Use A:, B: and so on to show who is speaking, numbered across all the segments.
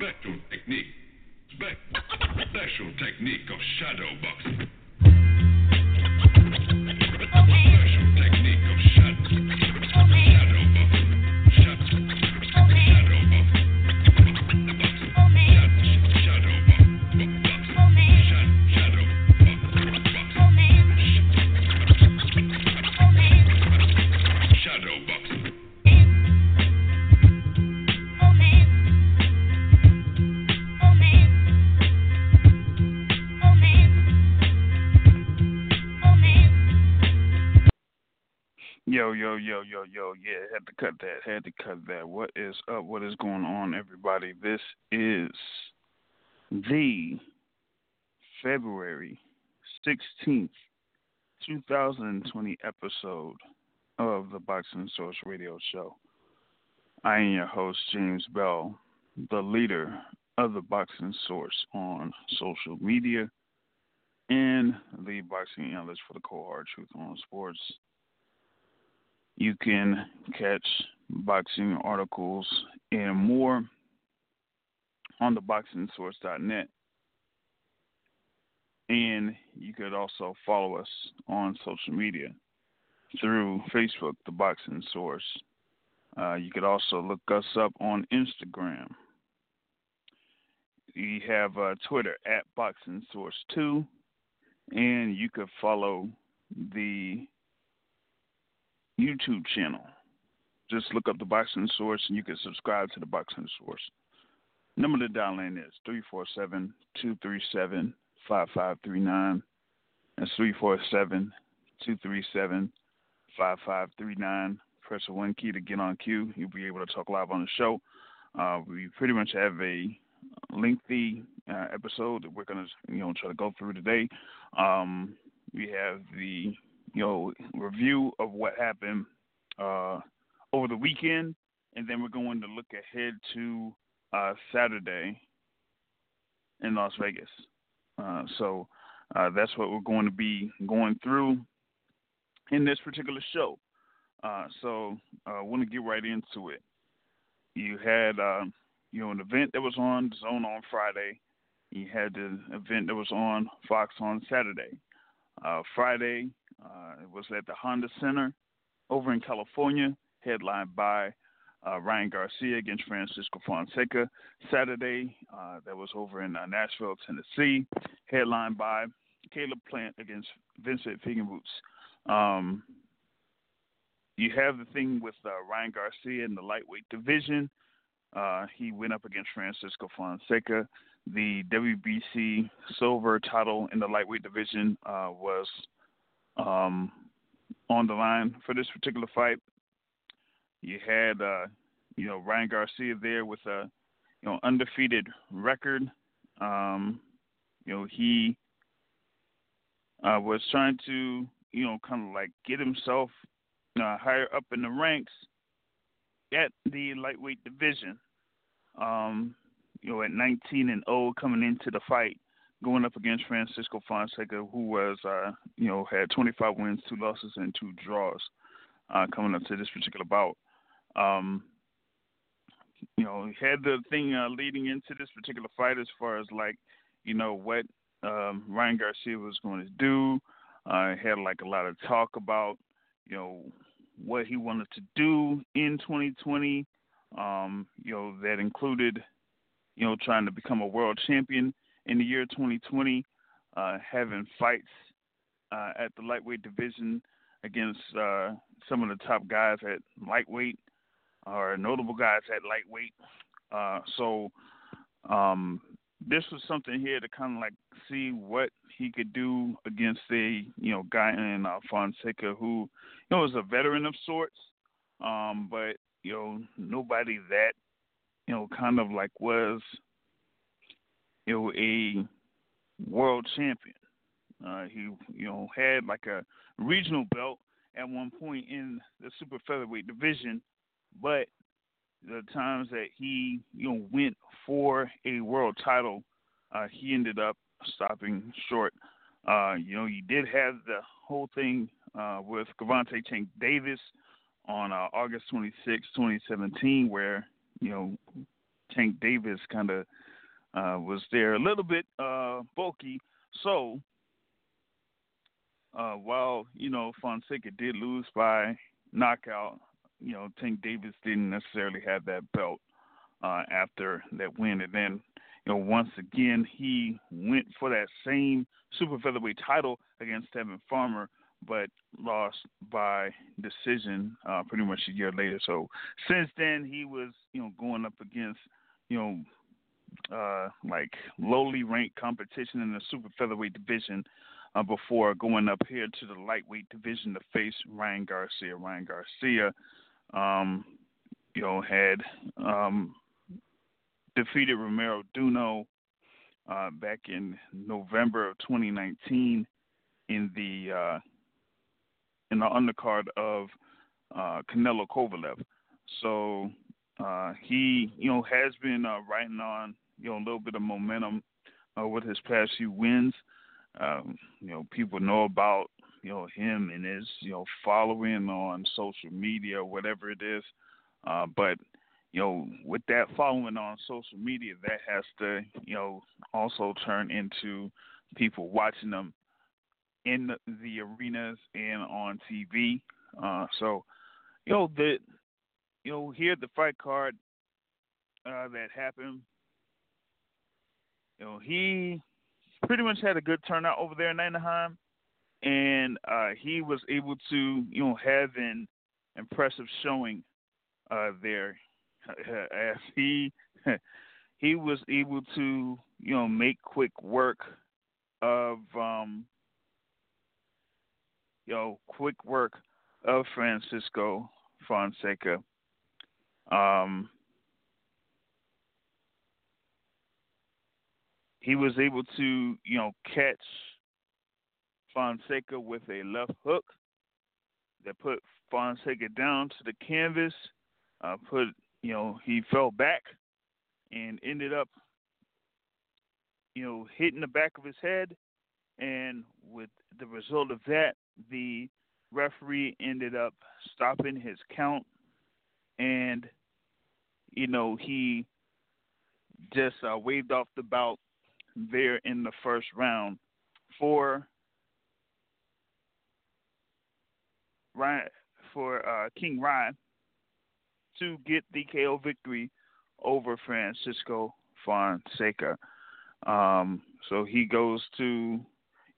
A: Special technique. Spe- special technique of shadow boxing.
B: Yo, yo, yo, yo, yo, yeah, had to cut that, had to cut that. What is up? What is going on, everybody? This is the February 16th, 2020 episode of the Boxing Source Radio Show. I am your host, James Bell, the leader of the Boxing Source on social media and the boxing analyst for the Cold Hard Truth on Sports. You can catch boxing articles and more on the boxingsource.net. And you could also follow us on social media through Facebook, The Boxing Source. Uh, you could also look us up on Instagram. We have uh, Twitter at Boxing Source 2. And you could follow the YouTube channel. Just look up the Boxing Source and you can subscribe to the Boxing Source. Number to dial in is 347 237 5539. That's 347 237 5539. Press the one key to get on queue. You'll be able to talk live on the show. Uh, we pretty much have a lengthy uh, episode that we're going to, you know, try to go through today. Um, we have the you know, review of what happened uh, over the weekend, and then we're going to look ahead to uh, Saturday in Las Vegas. Uh, so uh, that's what we're going to be going through in this particular show. Uh, so I want to get right into it. You had, you know, an event that was on DAZN on Friday. You had the event that was on Fox on Saturday. Uh, Friday, uh, it was at the Honda Center over in California, headlined by uh, Ryan Garcia against Francisco Fonseca. Saturday, uh, that was over in uh, Nashville, Tennessee, headlined by Caleb Plant against Vincent Feigenbutz. Um, you have the thing with uh, Ryan Garcia in the lightweight division. he went up against Francisco Fonseca the WBC silver title in the lightweight division uh, was um, on the line for this particular fight. You had, uh, you know, Ryan Garcia there with a, you know, undefeated record. Um, you know, he uh, was trying to, you know, kind of like get himself uh, higher up in the ranks at the lightweight division. Um, you know, at 19 and 0 coming into the fight, going up against Francisco Fonseca, who was, uh, you know, had 25 wins, two losses, and two draws, uh, coming up to this particular bout. Um, you know, he had the thing uh, leading into this particular fight as far as like, you know, what um, Ryan Garcia was going to do. Uh, had like a lot of talk about, you know, what he wanted to do in 2020. Um, you know, that included you know, trying to become a world champion in the year 2020, uh, having fights uh, at the lightweight division against uh, some of the top guys at lightweight or notable guys at lightweight. Uh, so um, this was something here to kind of like see what he could do against a you know guy in uh, Fonseca who you know is a veteran of sorts, um, but you know nobody that you know, kind of like was, you know, a world champion. Uh, he, you know, had like a regional belt at one point in the super featherweight division, but the times that he, you know, went for a world title, uh, he ended up stopping short. Uh, you know, you did have the whole thing uh, with Gervonta Tank Davis on uh, August 26, 2017, where you know, Tank Davis kind of uh, was there a little bit uh, bulky. So uh, while you know Fonseca did lose by knockout, you know Tank Davis didn't necessarily have that belt uh, after that win, and then you know once again he went for that same super featherweight title against Tevin Farmer, but lost by decision uh, pretty much a year later. So since then he was you know going up against you know uh, like lowly ranked competition in the super featherweight division uh, before going up here to the lightweight division to face Ryan Garcia. Ryan Garcia, um, you know, had um, defeated Romero Duno uh, back in November of 2019 in the uh, in the undercard of uh, Canelo Kovalev. So uh, he, you know, has been uh, riding on, you know, a little bit of momentum uh, with his past few wins. Um, you know, people know about, you know, him and his, you know, following on social media, or whatever it is. Uh, but, you know, with that following on social media, that has to, you know, also turn into people watching them in the, the arenas and on TV. Uh, so, you know, the you know, here the fight card uh, that happened, you know, he pretty much had a good turnout over there in Anaheim, and uh, he was able to, you know, have an impressive showing uh, there, as he he was able to, you know, make quick work of, um, you know, quick work of Francisco Fonseca. Um, he was able to, you know, catch Fonseca with a left hook that put Fonseca down to the canvas. Uh, put, you know, he fell back and ended up, you know, hitting the back of his head. And with the result of that, the referee ended up stopping his count and you know, he just uh, waved off the bout there in the first round. For Ryan for uh, King Ryan to get the KO victory over Francisco Fonseca. Um, so he goes to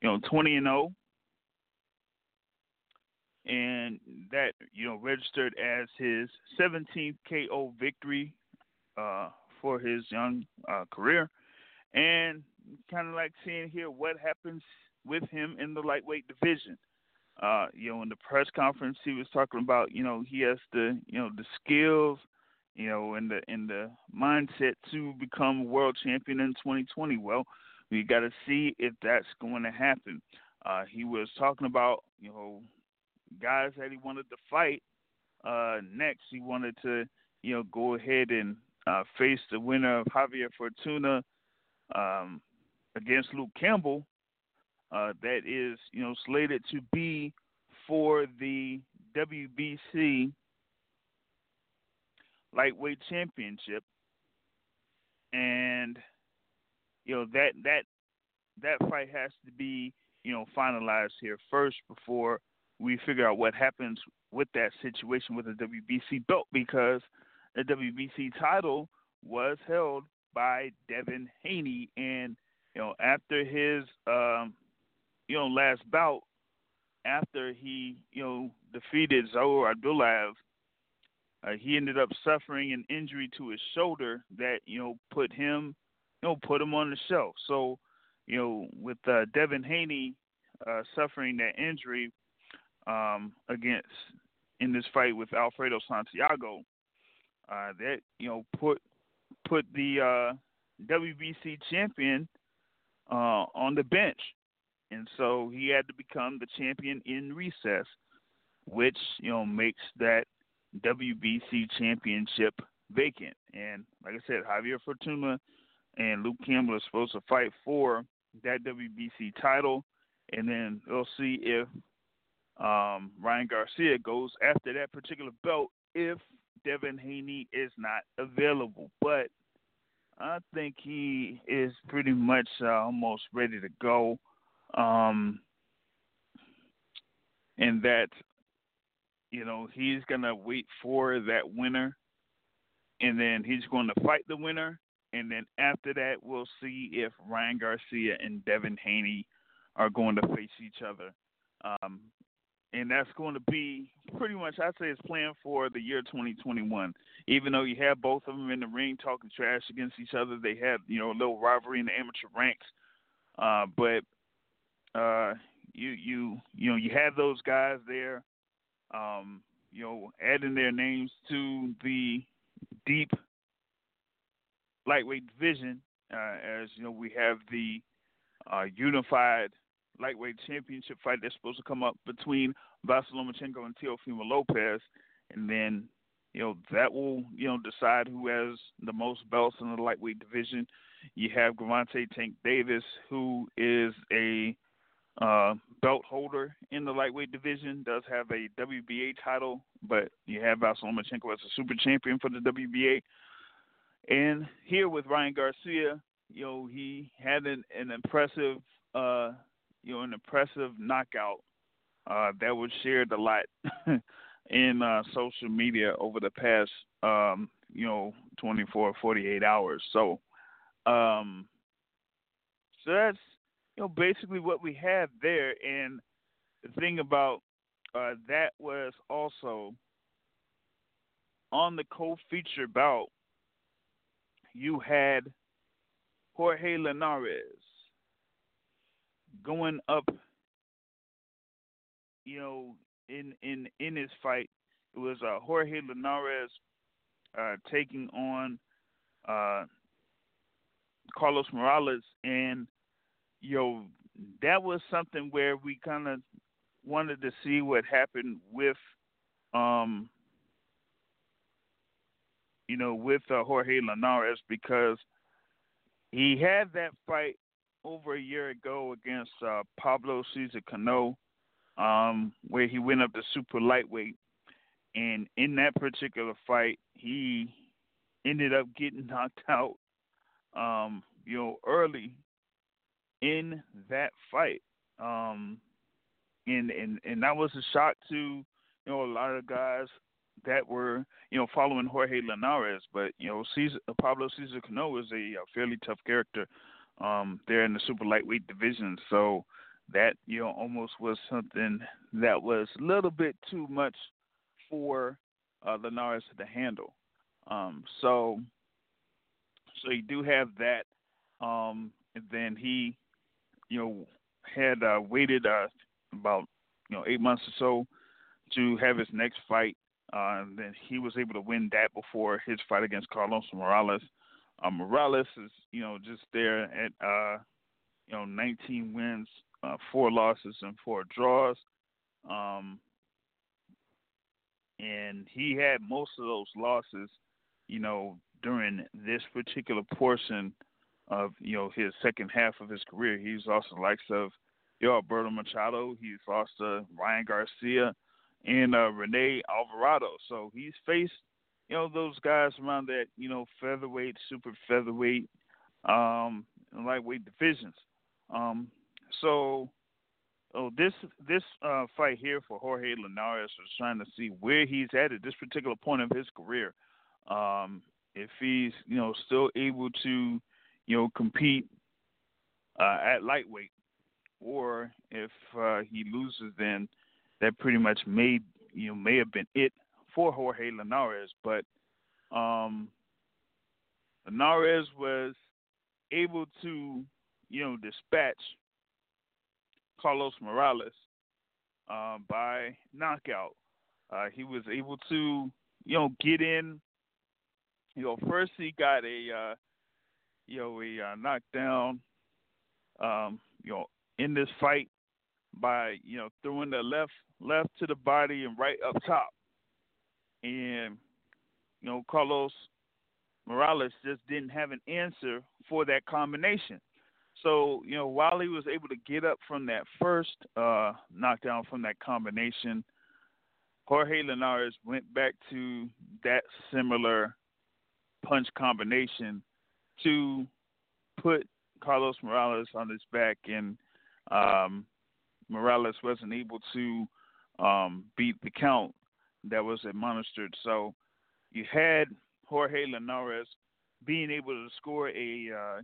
B: you know 20 and 0 and that you know registered as his 17th KO victory uh, for his young uh, career, and kind of like seeing here what happens with him in the lightweight division. Uh, you know, in the press conference, he was talking about you know he has the you know the skills, you know, and the in the mindset to become world champion in 2020. Well, we got to see if that's going to happen. Uh, he was talking about you know guys that he wanted to fight uh, next. He wanted to, you know, go ahead and uh, face the winner of Javier Fortuna um, against Luke Campbell. Uh, that is, you know, slated to be for the WBC lightweight championship, and you know that that that fight has to be you know finalized here first before we figure out what happens with that situation with the WBC belt because the WBC title was held by Devin Haney, and you know after his um, you know last bout, after he you know defeated Zaur Abdullaev, uh, he ended up suffering an injury to his shoulder that you know put him you know put him on the shelf. So you know with uh, Devin Haney uh, suffering that injury, um, against in this fight with Alfredo Santiago, uh, that you know put put the uh, WBC champion uh, on the bench, and so he had to become the champion in recess, which you know makes that WBC championship vacant. And like I said, Javier Fortuna and Luke Campbell are supposed to fight for that WBC title, and then we'll see if um, Ryan Garcia goes after that particular belt if Devin Haney is not available. But I think he is pretty much uh, almost ready to go. Um, and that, you know, he's going to wait for that winner, and then he's going to fight the winner. And then after that, we'll see if Ryan Garcia and Devin Haney are going to face each other. Um, and that's going to be pretty much, I'd say, it's planned for the year 2021. Even though you have both of them in the ring talking trash against each other, they have you know a little rivalry in the amateur ranks. Uh, but uh, you you you know you have those guys there, um, you know, adding their names to the deep lightweight division. Uh, as you know, we have the uh, unified lightweight championship fight that's supposed to come up between Vasyl Lomachenko and Teofimo Lopez, and then you know that will you know decide who has the most belts in the lightweight division. You have Gervonta Tank Davis, who is a uh, belt holder in the lightweight division, does have a WBA title, but you have Vasyl Lomachenko as a super champion for the WBA. And here with Ryan Garcia, you know, he had an, an impressive uh, you know, an impressive knockout uh, that was shared a lot in uh, social media over the past, um, you know, 24, 48 hours. So, um, so that's you know basically what we have there. And the thing about uh, that was also on the co-feature bout. You had Jorge Linares going up, you know, in in in his fight. It was uh, Jorge Linares uh, taking on uh, Carlos Morales, and you know that was something where we kind of wanted to see what happened with, um, you know, with uh, Jorge Linares because he had that fight over a year ago against uh, Pablo Cesar Cano, um, where he went up to super lightweight, and in that particular fight, he ended up getting knocked out, um, you know, early in that fight, um, and and and that was a shock to you know a lot of guys that were you know following Jorge Linares, but you know Cesar, Pablo Cesar Cano is a, a fairly tough character um, they're in the super lightweight division, so that you know almost was something that was a little bit too much for uh, to handle. Um, so, so you do have that, um, and then he, you know, had uh, waited uh, about you know eight months or so to have his next fight. Uh, and then he was able to win that before his fight against Carlos Morales. Uh, Morales is, you know, just there at, uh, you know, 19 wins, uh, four losses, and four draws. Um, and he had most of those losses, you know, during this particular portion of, you know, his second half of his career. He's also the likes of, you know, Alberto Machado. He's lost to Ryan Garcia and uh, Rene Alvarado. So he's faced you know those guys around that you know featherweight, super featherweight, um, lightweight divisions. Um, so, oh, this this uh, fight here for Jorge Linares was trying to see where he's at at this particular point of his career. Um, if he's you know still able to you know compete uh, at lightweight, or if uh, he loses, then that pretty much may you know may have been it for Jorge Linares, but um, Linares was able to, you know, dispatch Carlos Morales uh, by knockout. Uh, he was able to, you know, get in. You know, first he got a, uh, you know, a uh, knockdown. Um, you know, in this fight by you know throwing the left left to the body and right up top and you know Carlos Morales just didn't have an answer for that combination. So you know while he was able to get up from that first uh, knockdown from that combination, Jorge Linares went back to that similar punch combination to put Carlos Morales on his back, and um, Morales wasn't able to um, beat the count that was administered. So you had Jorge Linares being able to score a uh,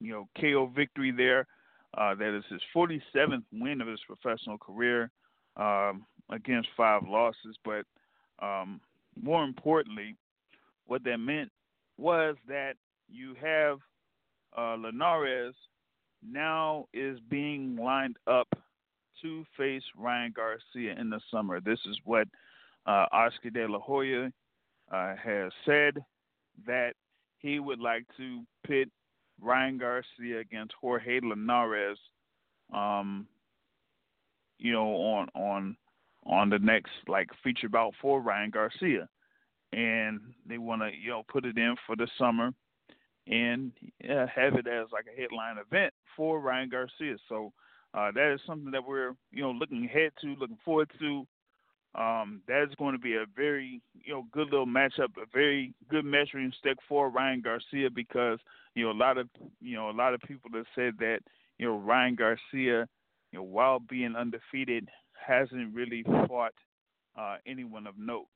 B: you know KO victory there. Uh, that is his 47th win of his professional career um, against five losses. But um, more importantly, what that meant was that you have uh, Linares now is being lined up to face Ryan Garcia in the summer. This is what uh, Oscar De La Hoya uh, has said that he would like to pit Ryan Garcia against Jorge Linares, um, you know, on on on the next like feature bout for Ryan Garcia, and they want to you know put it in for the summer and uh, have it as like a headline event for Ryan Garcia. So uh, that is something that we're you know looking ahead to, looking forward to. Um, that is going to be a very you know good little matchup, a very good measuring stick for Ryan Garcia because you know a lot of you know a lot of people have said that you know Ryan Garcia, you know while being undefeated, hasn't really fought uh, anyone of note.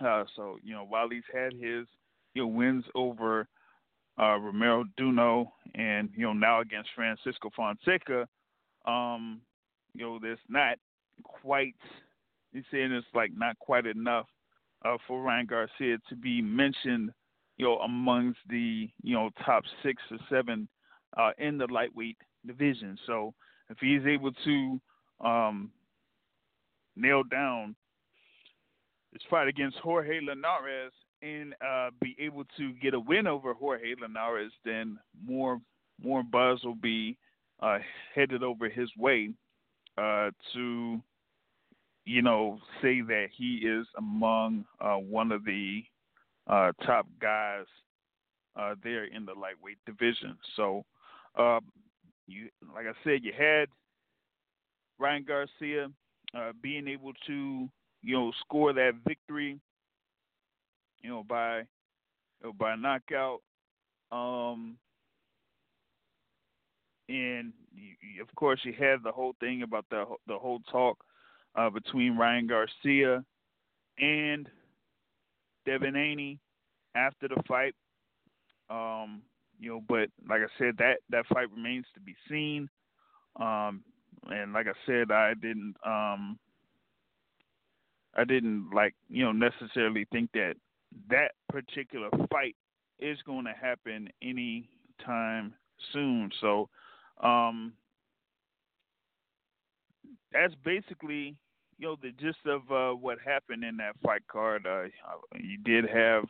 B: Uh, so you know while he's had his you know wins over uh, Romero Duno and you know now against Francisco Fonseca, um, you know there's not quite he's saying it's like not quite enough uh, for Ryan Garcia to be mentioned, you know, amongst the you know top six or seven uh, in the lightweight division. So if he's able to um, nail down his fight against Jorge Linares and uh, be able to get a win over Jorge Linares, then more more buzz will be uh, headed over his way uh, to you know, say that he is among uh, one of the uh, top guys uh, there in the lightweight division. So, uh, you like I said, you had Ryan Garcia uh, being able to, you know, score that victory, you know, by you know, by knockout. Um, and you, of course, you had the whole thing about the the whole talk uh, between Ryan Garcia and Devin Haney after the fight. Um, you know, but like I said, that that fight remains to be seen. Um, and like I said, I didn't um, I didn't like you know necessarily think that that particular fight is going to happen any time soon. So um, that's basically you know the gist of uh, what happened in that fight card. Uh, you did have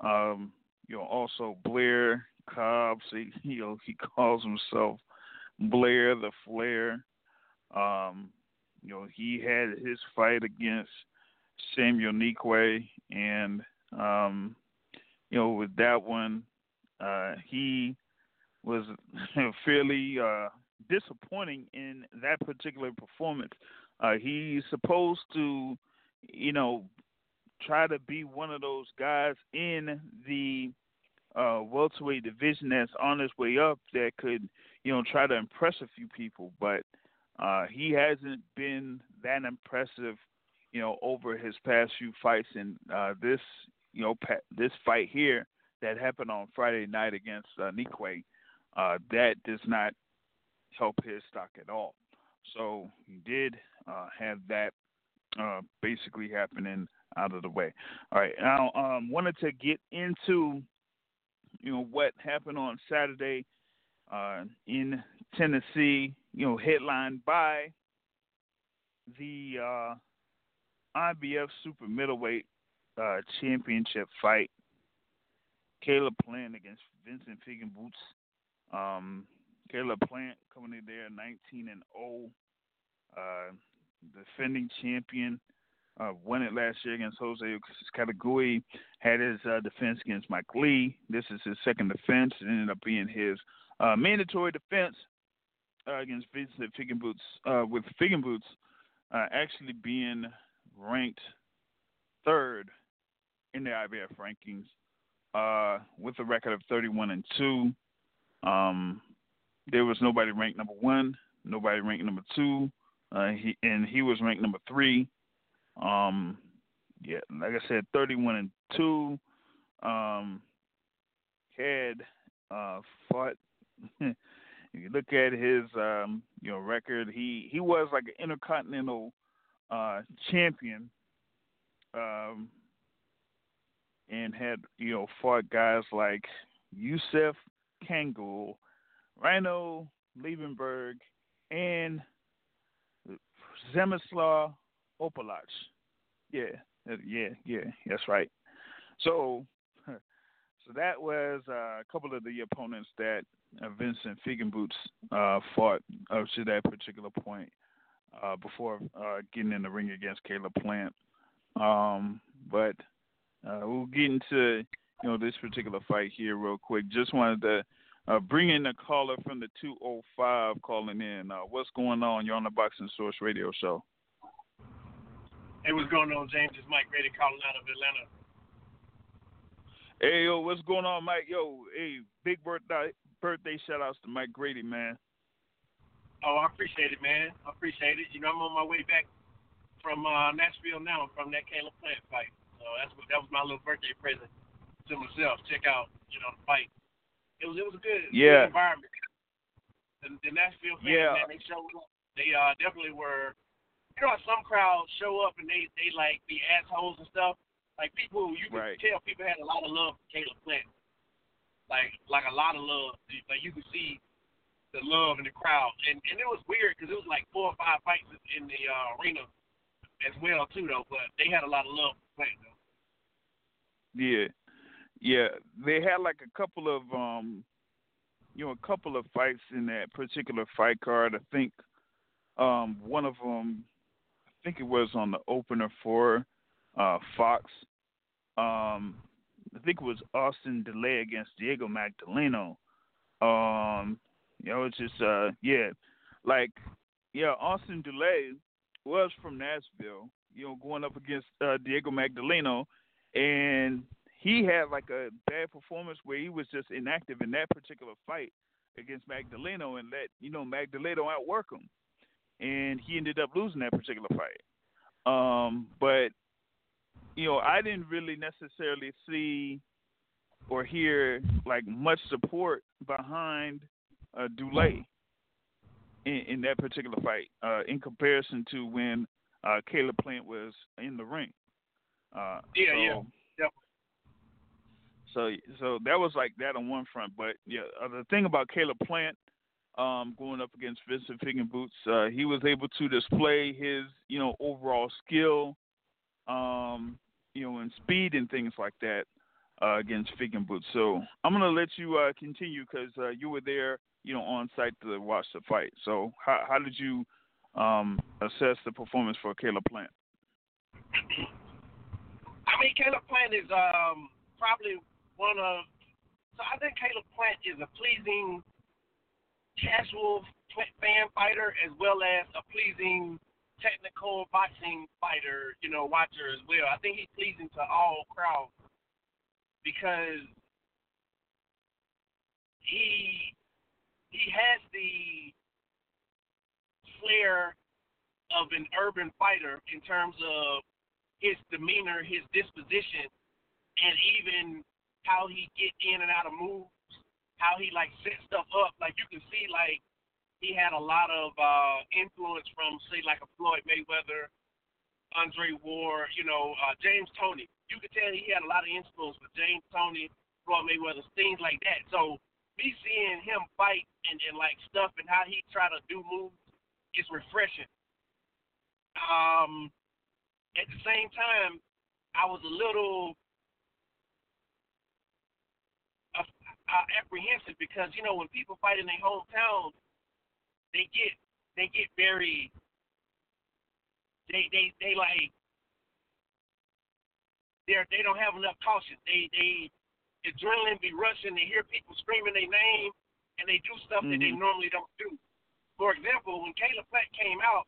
B: um, you know also Blair Cobbs. He, you know he calls himself Blair the Flair. Um, you know he had his fight against Samuel Neequaye, and um, you know with that one, uh, he was fairly uh, disappointing in that particular performance. Uh, he's supposed to, you know, try to be one of those guys in the uh, welterweight division that's on his way up that could, you know, try to impress a few people. But uh, he hasn't been that impressive, you know, over his past few fights. And uh, this, you know, this fight here that happened on Friday night against uh, Neequaye, uh, that does not help his stock at all. So he did uh, have that uh, basically happening out of the way. All right, now um, wanted to get into you know what happened on Saturday uh, in Tennessee. You know, headlined by the uh, IBF Super Middleweight uh, Championship fight. Caleb Plant against Vincent Feigenbutz. Um, Caleb Plant coming in there 19 and 0, uh, defending champion. Uh, won it last year against Jose Uzcategui. Had his uh, defense against Mike Lee. This is his second defense. It ended up being his uh, mandatory defense uh, against Vincent Feigenbutz, uh, with Feigenbutz uh, actually being ranked third in the IBF rankings with a record of 31 and two. Um, there was nobody ranked number one, nobody ranked number two, uh, he and he was ranked number three. Um, yeah, like I said, 31 and two. Um, had uh, fought. if you look at his um, you know record, he he was like an intercontinental uh, champion. Um, and had you know fought guys like Yusuf Kangul, Ryno Liebenberg, and Zemislav Opalach. Yeah, yeah, yeah, that's right. So, so that was uh, a couple of the opponents that uh, Vincent Feigenbutz uh, fought up to that particular point uh, before uh, getting in the ring against Caleb Plant. Um, but uh, we'll get into you know this particular fight here real quick. Just wanted to uh, bring in a caller from the 205 calling in. Uh, what's going on? You're on the Boxing Source Radio Show.
C: Hey, what's going on, James? It's Mike Grady calling out of Atlanta.
B: Hey, yo, what's going on, Mike? Yo, hey, big birthday birthday shout outs to Mike Grady, man.
C: Oh, I appreciate it, man. I appreciate it. You know, I'm on my way back from uh, Nashville now from that Caleb Plant fight. So that's what that was my little birthday present to myself. Check out, you know, the fight. It was it was a good,
B: yeah.
C: good environment. The, the Nashville fans, yeah. man, they showed up. They uh, definitely were. You know, some crowds show up and they they like be assholes and stuff. Like people, you can
B: right.
C: tell people had a lot of love for Caleb Plant. Like like a lot of love. Like you could see the love in the crowd, and and it was weird because it was like four or five fights in the uh, arena as well too, though. But they had a lot of love for Plant, though.
B: Yeah, yeah. They had like a couple of um, you know, a couple of fights in that particular fight card. I think um, one of them, I think it was on the opener for uh, Fox. Um, I think it was Austin Dulay against Diego Magdaleno. Um, you know, it's just uh, yeah, like yeah, Austin Dulay was from Nashville. You know, going up against uh, Diego Magdaleno and he had like a bad performance where he was just inactive in that particular fight against Magdaleno and let you know Magdaleno outwork him, and he ended up losing that particular fight. Um, but you know, I didn't really necessarily see or hear like much support behind uh, Dulay in, in that particular fight uh, in comparison to when uh, Caleb Plant was in the ring. Uh,
C: yeah,
B: so,
C: yeah, yeah.
B: So, so that was like that on one front, but yeah, uh, the thing about Caleb Plant um, going up against Vincent Feigenbutz, uh, he was able to display his, you know, overall skill, um, you know, and speed and things like that uh, against Boots. So I'm gonna let you uh, continue because uh, you were there, you know, on site to watch the fight. So how how did you um, assess the performance for Caleb Plant?
C: I mean, Caleb Plant is um, probably one of. So I think Caleb Plant is a pleasing casual fan fighter as well as a pleasing technical boxing fighter, you know, watcher as well. I think he's pleasing to all crowds because he he has the flair of an urban fighter in terms of his demeanor, his disposition, and even how he get in and out of moves, how he like set stuff up. Like you can see, like he had a lot of uh, influence from, say, like a Floyd Mayweather, Andre Ward, you know, uh, James Toney. You could tell he had a lot of influence with James Toney, Floyd Mayweather, things like that. So me seeing him fight and, and like stuff and how he try to do moves is refreshing. Um, at the same time, I was a little uh, apprehensive because you know when people fight in their hometown, they get they get very they they they like they they don't have enough caution. They they adrenaline be rushing. They hear people screaming their name, and they do stuff mm-hmm. that they mm-hmm. normally don't do. For example, when Caleb Plant came out,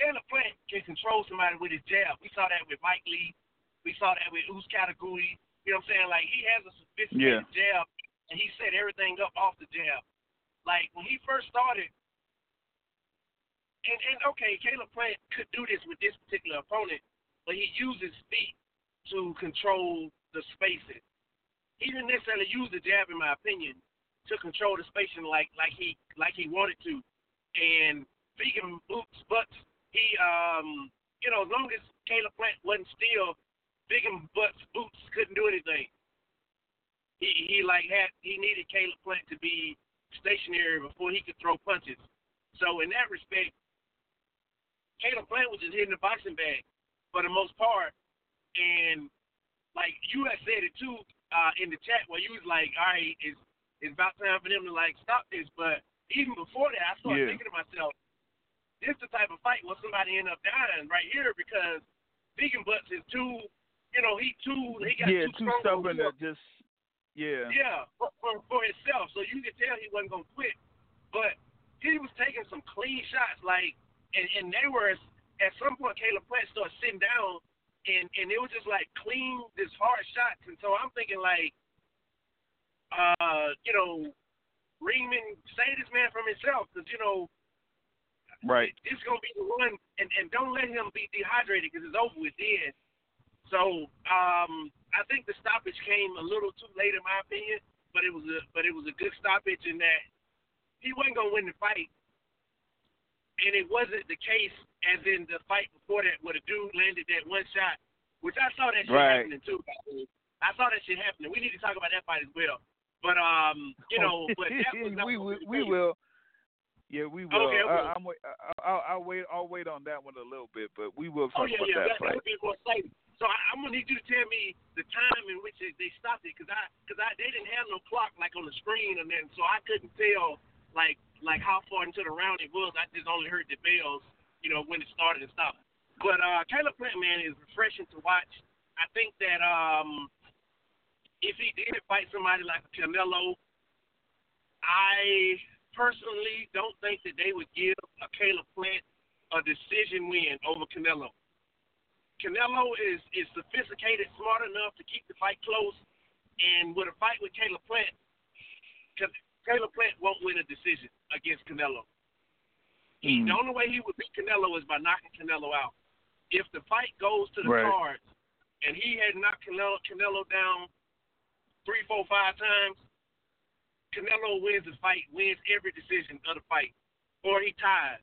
C: Caleb Plant can control somebody with his jab. We saw that with Mike Lee. We saw that with Uzcategui. You know what I'm saying? Like he has a sophisticated
B: Yeah.
C: jab, and he set everything up off the jab. Like when he first started, and and okay, Caleb Plant could do this with this particular opponent, but he uses feet to control the spacing. He didn't necessarily use the jab, in my opinion, to control the spacing like like he like he wanted to. And vegan boots butts, he um you know as long as Caleb Plant wasn't still, vegan butts boots couldn't do anything. He he like had he needed Caleb Plant to be stationary before he could throw punches. So in that respect, Caleb Plant was just hitting the boxing bag for the most part. And like you had said it too uh, in the chat where you was like, all right, it's it's about time for them to like stop this. But even before that, I started
B: Yeah.
C: thinking to myself, this is the type of fight where somebody end up dying right here because Feigenbutz is too, you know, he too he got
B: Yeah,
C: too,
B: too stubborn to just. Yeah.
C: yeah, for, for, for himself. So you could tell he wasn't gonna quit. But he was taking some clean shots, like, and and they were at some point Caleb Plant started sitting down, and and it was just like clean, this hard shots. And so I'm thinking like, uh, you know, Ringman save this man from himself, because you know
B: Right.
C: this is gonna be the one, and and don't let him be dehydrated because it's over with then. So um, I think the stoppage came a little too late in my opinion, but it was a but it was a good stoppage in that he wasn't gonna win the fight, and it wasn't the case as in the fight before that where the dude landed that one shot, which I saw that shit
B: Right.
C: happening too. by the way. I saw that shit happening. We need to talk about that fight as well. But um, you know, but that was
B: we
C: was
B: we, will. Yeah, we will.
C: Okay, okay.
B: I, I'm wait. I, I'll, I'll wait. I'll wait on that one a little bit, but we will
C: Oh
B: talk
C: yeah,
B: about
C: yeah,
B: that
C: that,
B: fight.
C: that would be more exciting. So I, I'm gonna need you to tell me the time in which they, they stopped it, cause I, cause I, they didn't have no clock like on the screen, and then so I couldn't tell like like how far into the round it was. I just only heard the bells, you know, when it started and stopped. But uh, Caleb Plant, man, is refreshing to watch. I think that um, if he did fight somebody like Canelo, I personally don't think that they would give a Caleb Plant a decision win over Canelo. Canelo is is sophisticated, smart enough to keep the fight close, and with a fight with Caleb Plant, Ca- Caleb Plant won't win a decision against Canelo. He,
B: Mm.
C: The only way he would beat Canelo is by knocking Canelo out. If the fight goes to the
B: Right.
C: cards and he had knocked Canelo, Canelo down three, four, five times, Canelo wins the fight, wins every decision of the fight, or he ties.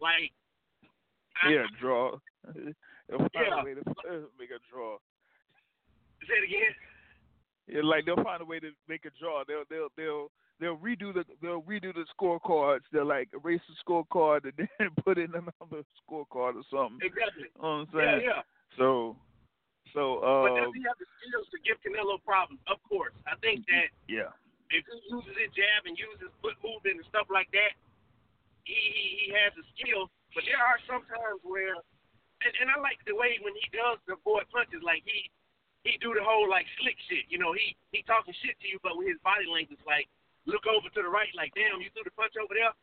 C: Like, I,
B: Yeah, draw. They'll find
C: Yeah.
B: a way to make a draw.
C: say it again.
B: Yeah, like they'll find a way to make a draw. They'll they'll they'll they'll redo the they'll redo the scorecards. They'll like erase the scorecard and then put in another scorecard or something.
C: Exactly.
B: You know what I'm saying?
C: yeah.
B: So so
C: But
B: uh
C: does he have the skills to give Canelo problems? Of course. I think that
B: yeah.
C: if he uses his jab and uses foot movement and stuff like that, he he, he has the skill. But there are some times where, and, and I like the way when he does the avoid punches, like he he do the whole like slick shit. You know, he he talking shit to you, but with his body language, like look over to the right, like damn, you threw the punch over there.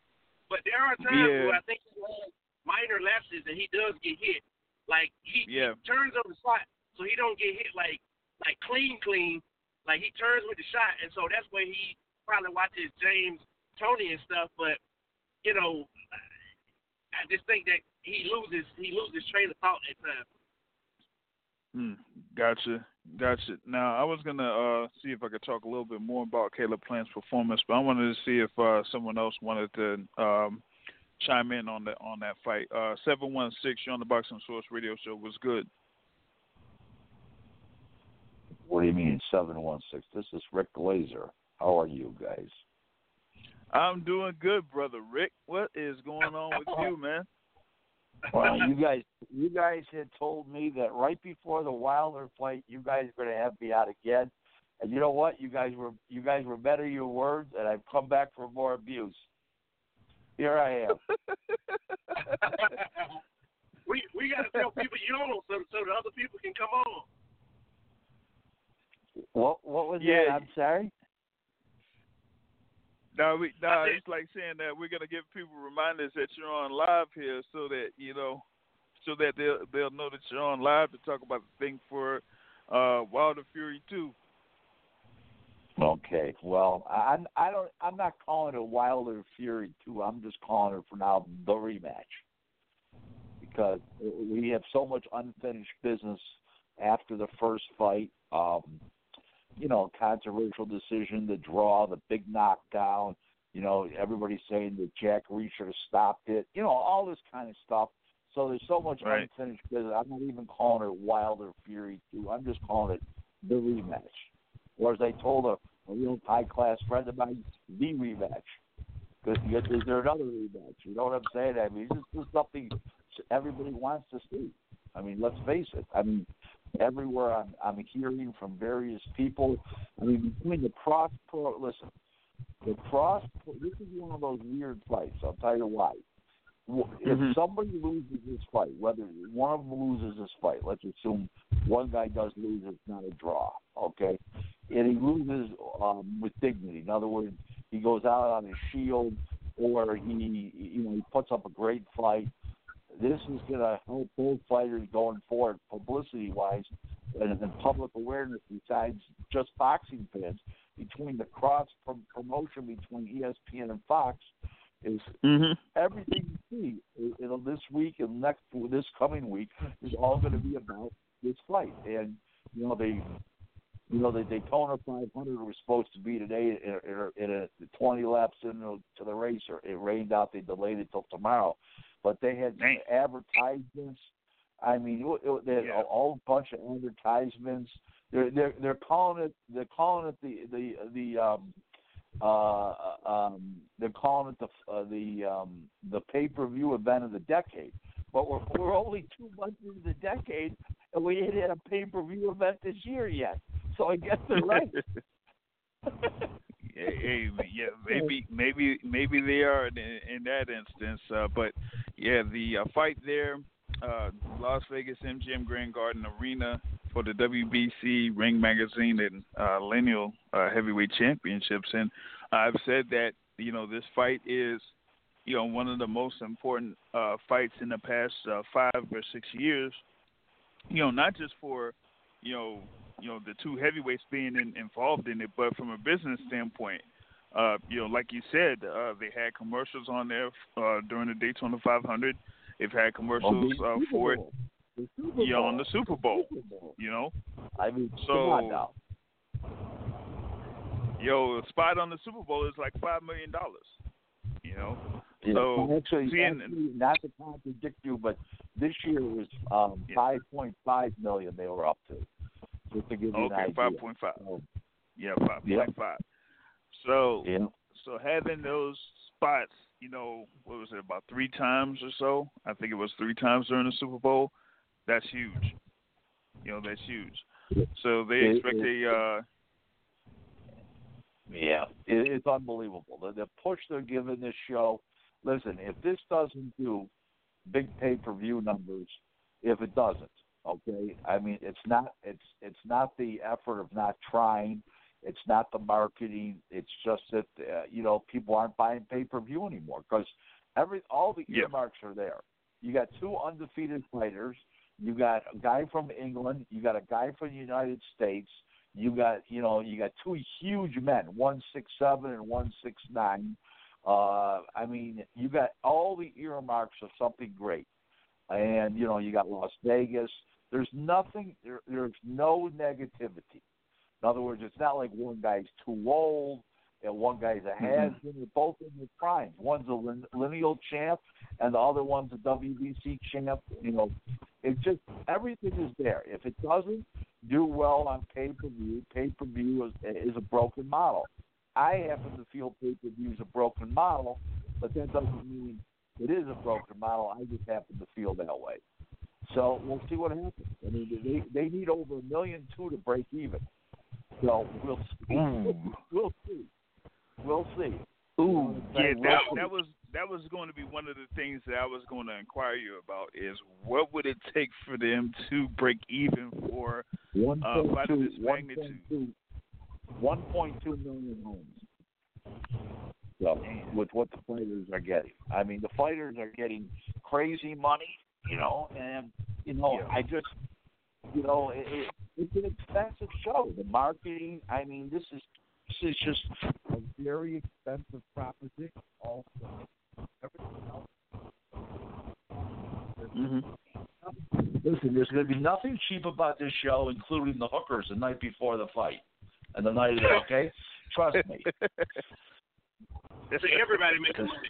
C: But there are times
B: Yeah.
C: where I think he has minor lapses and he does get hit. Like he,
B: Yeah.
C: he turns on the spot, so he don't get hit like like clean clean. Like he turns with the shot, and so that's where he probably watches James Toney and stuff. But you know, I just think that he loses he loses train of thought at times.
B: Hmm. Gotcha. Gotcha. Now I was gonna uh see if I could talk a little bit more about Caleb Plant's performance, but I wanted to see if uh someone else wanted to um chime in on that on that fight. Uh seven one six, you're on the Boxing Source radio show was good.
D: What do you mean, 716? This is Rick Glaser. How are you guys?
B: I'm doing good, brother Rick. What is going on with you, man?
D: Well, you guys, you guys had told me that right before the Wilder fight, you guys were going to have me out again. And you know what? You guys were, you guys were better your words, and I've come back for more abuse. Here I am.
C: we we gotta tell people you on so so the other people can come on.
D: What, what was
B: Yeah.
D: that? I'm sorry.
B: No, we no, it's like saying that we're gonna give people reminders that you're on live here, so that you know, so that they'll they'll know that you're on live to talk about the thing for uh, Wilder Fury two.
D: Okay, well, I I don't I'm not calling it Wilder Fury two. I'm just calling it for now the rematch because we have so much unfinished business after the first fight. Um, you know, controversial decision, the draw, the big knockdown. You know, everybody saying that Jack Reiss should have stopped it. You know, all this kind of stuff. So there's so much
B: right.
D: unfinished business. I'm not even calling it Wilder Fury 2. I'm just calling it the rematch. Or as I told a, a real high class friend of mine, the rematch. Because is there another rematch? You know what I'm saying? I mean, this is something everybody wants to see. I mean, let's face it. I mean, everywhere I'm, I'm hearing from various people. I mean, between the cross pro, listen, the cross. This is one of those weird fights. I'll tell you why. If
B: Mhm.
D: somebody loses this fight, whether one of them loses this fight, let's assume one guy does lose, it's not a draw, okay? And he loses um, with dignity. In other words, he goes out on his shield, or he, you know, he puts up a great fight. This is going to help both fighters going forward, publicity-wise, and, and public awareness. Besides just boxing fans, between the cross prom- promotion between ESPN and Fox, is
B: Mm-hmm.
D: everything you see you know, this week and next this coming week is all going to be about this fight. And you know they, you know the Daytona 500 was supposed to be today in, in, in a 20 laps into to the race. Or it rained out. They delayed it till tomorrow, but they had
B: Dang.
D: advertisements. I mean, it, it, they had
B: Yeah.
D: a whole bunch of advertisements. They're they're they're calling it they're calling it the the the um uh, um, they're calling it the uh, the um, the pay per view event of the decade. But we're we're only two months into the decade, and we ain't had a pay per view event this year yet. So I guess they're right.
B: yeah, hey, yeah, maybe, maybe, maybe they are in, in that instance. Uh, but yeah, the uh, fight there, uh, Las Vegas MGM Grand Garden Arena for the WBC Ring Magazine and uh, Lineal uh, Heavyweight Championships, and I've said that you know this fight is, you know, one of the most important uh, fights in the past uh, five or six years. You know, not just for, you know, you know the two heavyweights being in, involved in it, but from a business standpoint, uh, you know, like you said, uh, they had commercials on there uh, during the Daytona 500. They've had commercials uh, for it,
D: Super
B: yeah, on the Super Bowl. You know,
D: I mean,
B: So- yo, a spot on the Super Bowl is like five million dollars. You know,
D: Yeah,
B: So,
D: actually,
B: seeing-
D: actually, not to contradict you, but this year was um,
B: Yeah.
D: 5.5 million they were up to. Just to give you
B: okay, five point five.
D: So,
B: Yeah, five point five. So,
D: yeah.
B: so having those spots, you know, what was it about three times or so? I think it was three times during the Super Bowl. That's huge. You know, that's huge. So they expect a uh,
D: Yeah, it, it's unbelievable. The, the push they're giving this show. Listen, if this doesn't do big pay per view numbers, if it doesn't, okay. I mean, it's not it's it's not the effort of not trying. It's not the marketing. It's just that uh, you know people aren't buying pay per view anymore because every all the earmarks are there. You got two undefeated fighters. You got a guy from England. You got a guy from the United States. You got you know you got two huge men, one six seven and one six nine. Uh, I mean, you got all the earmarks of something great, and you know you got Las Vegas. There's nothing. There, there's no negativity. In other words, it's not like one guy's too old and one guy's a mm-hmm. has been. They're both in their primes. One's a lin- lineal champ, and the other one's a WBC champ. You know, it's just everything is there. If it doesn't do well on pay per view, pay per view is, is a broken model. I happen to feel pay per view is a broken model, but that doesn't mean it is a broken model. I just happen to feel that way. So we'll see what happens. I mean, they they need over a million two to break even. So we'll see. We'll see. We'll see.
B: Ooh, yeah, that that was that was going to be one of the things that I was going to inquire you about is what would it take for them to break even for
D: One
B: uh,
D: point
B: fight of
D: two,
B: this magnitude.
D: point two, one point two million homes. So with what the fighters are getting, I mean, the fighters are getting crazy money, you know, and you know,
B: Yeah.
D: I just, you know, it, it, it's an expensive show. The marketing, I mean, this is this is just a very expensive proposition. Also, everything else.
B: Mm-hmm.
D: Listen, there's going to be nothing cheap about this show, including the hookers the night before the fight and the night of the okay. Trust me.
C: So everybody makes money.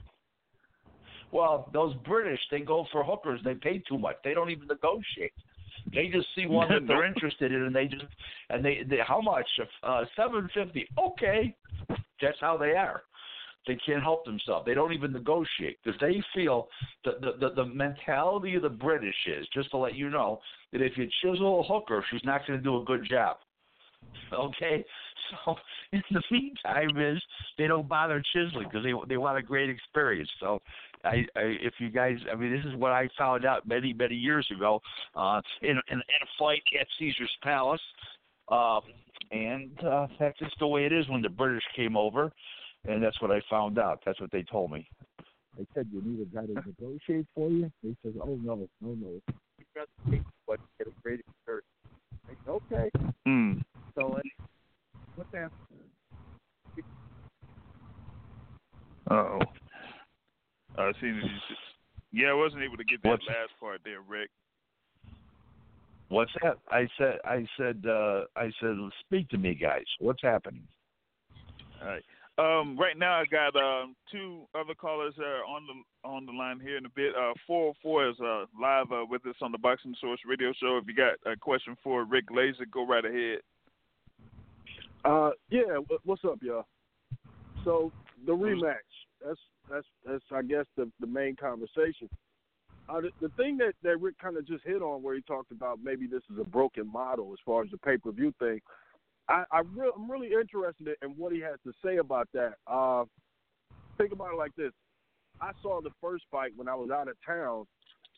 D: Well, those British, they go for hookers. They pay too much. They don't even negotiate. They just see one that they're interested in, and they just and they, they how much? Uh, Seven fifty. Okay, that's how they are. They can't help themselves. They don't even negotiate because they feel that the, the the mentality of the British is just to let you know that if you chisel a hooker, she's not going to do a good job. Okay, so in the meantime, is they don't bother chiseling because they they want a great experience. So I, I if you guys I mean this is what I found out many many years ago uh in in, in a fight at Caesar's Palace um and uh that's just the way it is when the British came over and that's what I found out. That's what they told me. They said you need a guy to negotiate for you? They said oh no no no. You'd rather take what get a great experience. Okay.
B: Mm.
D: so what's that
B: Uh-oh. Uh, see, you s- yeah, I wasn't able to get that
D: What's-
B: last part there, Rick.
D: what's that I said I said uh I said speak to me guys what's happening
B: All right. Um, right now, I got um, two other callers that are on the on the line here in a bit. Uh, four four is uh, live uh, with us on the Boxing Source Radio Show. If you got a question for Rick Glaser, go right ahead.
E: Uh, yeah. What's up, y'all? So the rematch. That's that's that's I guess the the main conversation. Uh, the, the thing that that Rick kind of just hit on, where he talked about maybe this is a broken model as far as the pay per view thing. I, I re- I'm really interested in what he has to say about that. Uh, think about it like this: I saw the first fight when I was out of town,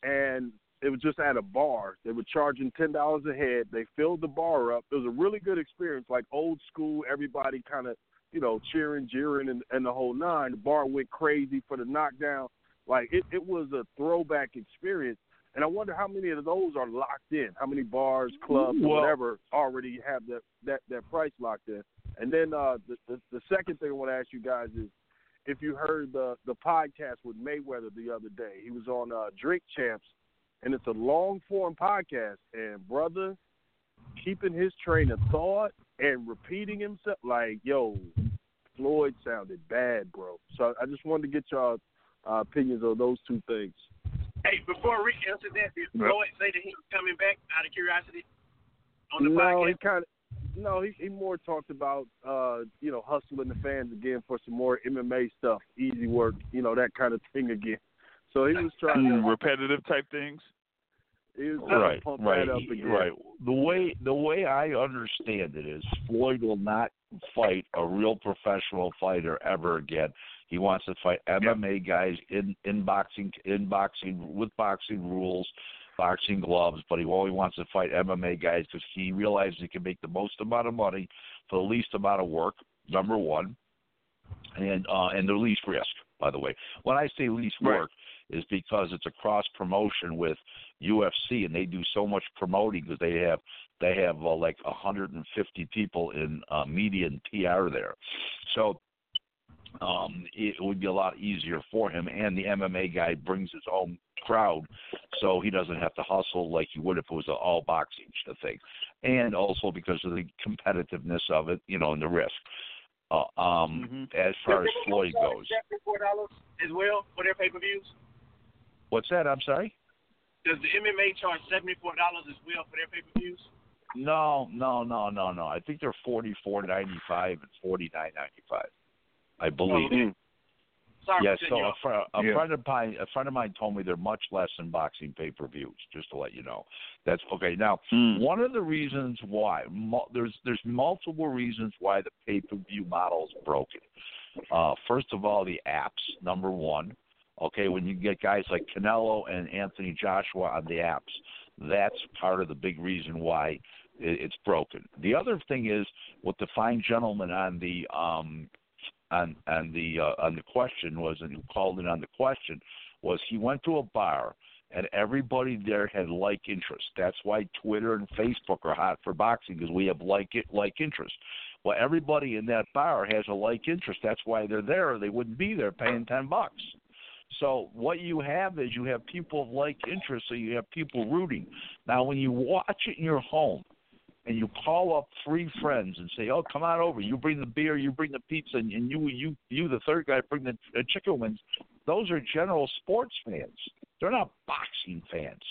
E: and it was just at a bar. They were charging ten dollars a head. They filled the bar up. It was a really good experience, like old school. Everybody kind of, you know, cheering, jeering, and, and the whole nine. The bar went crazy for the knockdown. Like it, it was a throwback experience. And I wonder how many of those are locked in. How many bars, clubs,
D: Well-
E: whatever already have that that that price locked in. And then uh, the, the the second thing I want to ask you guys is if you heard the the podcast with Mayweather the other day. He was on uh, Drink Champs, and it's a long form podcast. And brother, keeping his train of thought and repeating himself, like yo, Floyd sounded bad, bro. So I just wanted to get y'all uh, opinions on those two things.
C: Hey, before Rick answered that, did
B: Yep.
C: Floyd say that he was coming back out of curiosity on the
E: no,
C: podcast?
E: he kind of. No, he he more talked about uh, you know hustling the fans again for some more MMA stuff, easy work, you know that kind of thing again. So he was trying
B: Mm,
E: to
B: repetitive type things.
E: he was trying
D: right,
E: to pump
D: right,
E: that up again.
D: right. The way the way I understand it is Floyd will not fight a real professional fighter ever again. He wants to fight MMA guys in in boxing in boxing with boxing rules, boxing gloves, but he only wants to fight MMA guys because he realizes he can make the most amount of money for the least amount of work. Number one, and uh, and the least risk. By the way, when I say least
B: Right.
D: work, is because it's a cross promotion with UFC, and they do so much promoting because they have they have uh, like 150 people in uh, media and PR there. So um, it would be a lot easier for him, and the MMA guy brings his own crowd, so he doesn't have to hustle like he would if it was an all boxing thing, and also because of the competitiveness of it, you know, and the risk. Uh, um,
B: Mhm.
D: As far as Floyd goes,
C: Seventy-four dollars as well for their pay-per-views.
D: what's that? I'm sorry.
C: Does the MMA charge seventy-four dollars as well for their pay-per-views?
D: No, no, no, no, no. I think they're forty four ninety five and forty nine ninety five. I believe.
C: Okay. Sorry
D: Yeah, so a, fr- a
B: Yeah.
D: friend of mine, a friend of mine told me they're much less than boxing pay per views. Just to let you know, that's okay. Now,
B: Mm.
D: one of the reasons why mul- there's there's multiple reasons why the pay per view model is broken. Uh, first of all, the apps. Number one, okay, when you get guys like Canelo and Anthony Joshua on the apps, that's part of the big reason why it, it's broken. The other thing is what the fine gentleman on the um, on on the uh, on the question was, and who called in on the question was he went to a bar and everybody there had like interest. That's why Twitter and Facebook are hot for boxing because we have like it like interest. Well, everybody in that bar has a like interest. That's why they're there. They wouldn't be there paying ten bucks. So what you have is you have people of like interest, so you have people rooting. Now, when you watch it in your home, and you call up three friends and say, "Oh, come on over. You bring the beer, you bring the pizza, and you you you the third guy bring the, the chicken wings." Those are general sports fans. They're not boxing fans.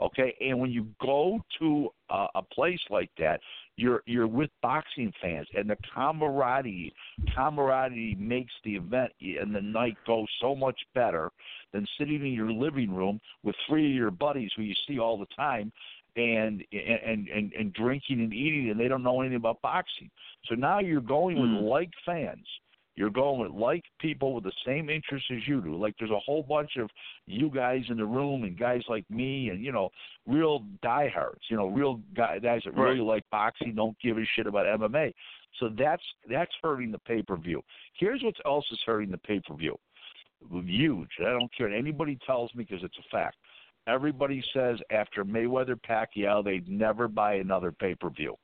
D: Okay, and when you go to a, a place like that, you're you're with boxing fans, and the camaraderie camaraderie makes the event and the night go so much better than sitting in your living room with three of your buddies who you see all the time and and and and drinking and eating, and they don't know anything about boxing. So now you're going with
B: Mm.
D: like fans. You're going with like people with the same interests as you do. Like there's a whole bunch of you guys in the room and guys like me and you know real diehards. You know real guy- guys that really like boxing don't give a shit about MMA. So that's that's hurting the pay per view. Here's what else is hurting the pay per view. Huge. I don't care what anybody tells me because it's a fact. Everybody says after Mayweather Pacquiao they'd never buy another pay per view.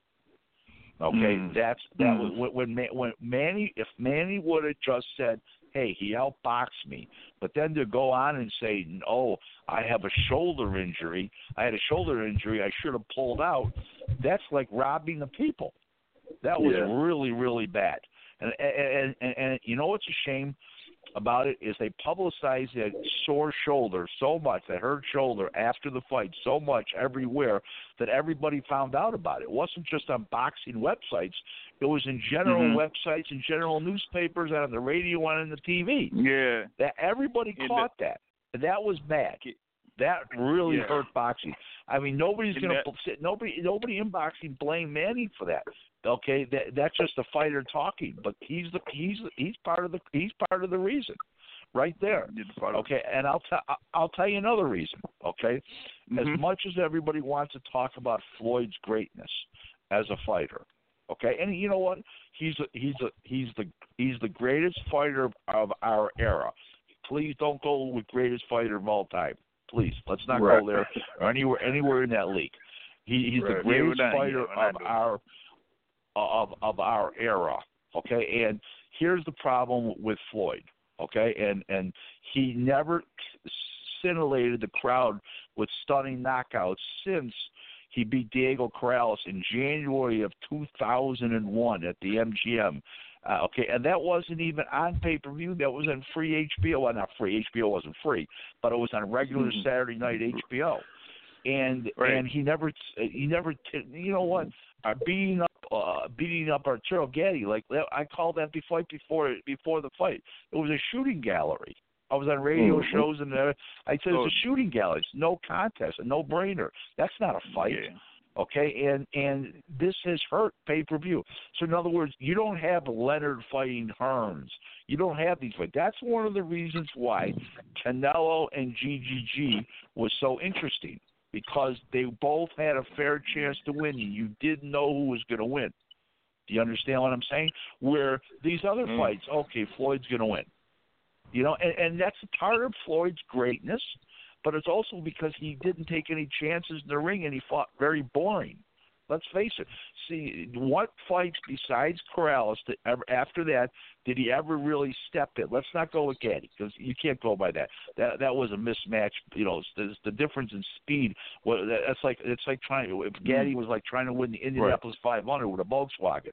D: Okay,
B: Mm.
D: that's that
B: Mm.
D: was when when when Manny if Manny would have just said, "Hey, he outboxed me," but then to go on and say, "Oh, I have a shoulder injury. I had a shoulder injury. I should have pulled out." That's like robbing the people. That was
B: Yeah.
D: really really bad. And and, and and you know what's a shame about it is they publicized that sore shoulder so much, that hurt shoulder after the fight so much everywhere that everybody found out about it. It wasn't just on boxing websites; it was in general
B: Mhm.
D: websites and general newspapers and on the radio and on the TV.
B: Yeah.
D: That everybody caught that. And that was bad. That really
B: Yeah.
D: hurt boxing. I mean, nobody's going
B: that-
D: to nobody nobody in boxing blame Manny for that. Okay, that that's just a fighter talking, but he's the he's he's part of the he's part of the reason, right there.
B: Did the part of-
D: Okay, and I'll tell I'll tell you another reason. Okay, as
B: Mhm.
D: much as everybody wants to talk about Floyd's greatness as a fighter, okay, and you know what? He's a, he's a, he's the he's the greatest fighter of our era. Please don't go with greatest fighter of all time. Please, let's not
B: Right.
D: go there or anywhere anywhere in that league. He, he's
B: Right.
D: the greatest
B: we're not-
D: fighter
B: we're
D: of our of of our era. Okay, and here's the problem with Floyd. Okay, and and he never scintillated the crowd with stunning knockouts since he beat Diego Corrales in January of 2001 at the MGM. Uh, okay, and that wasn't even on pay per view. That was on free HBO. Well, not free. HBO wasn't free, but it was on regular
B: Mhm.
D: Saturday night HBO. And
B: Right.
D: and he never he never you know what uh, beating up uh, beating up Arturo Gatti like I called that before before before the fight. It was a shooting gallery. I was on radio
B: Mhm.
D: shows and uh, I said
B: Oh.
D: it's a shooting gallery. It's no contest, a no brainer. That's not a fight
B: Yeah.
D: okay and and this has hurt pay per view so in other words you don't have leonard fighting hearns you don't have these fights that's one of the reasons why canelo and ggg was so interesting because they both had a fair chance to win and you didn't know who was going to win do you understand what i'm saying where these other
B: Mm.
D: fights okay floyd's going to win you know and, and that's part of floyd's greatness but it's also because he didn't take any chances in the ring and he fought very boring. Let's face it. See, what fights besides Corrales that ever, after that did he ever really step in? Let's not go with Gatti because you can't go by that. That that was a mismatch. You know, the, the difference in speed. Well, that's like it's like trying. If Gatti was like trying to win the Indianapolis 500 with a Volkswagen,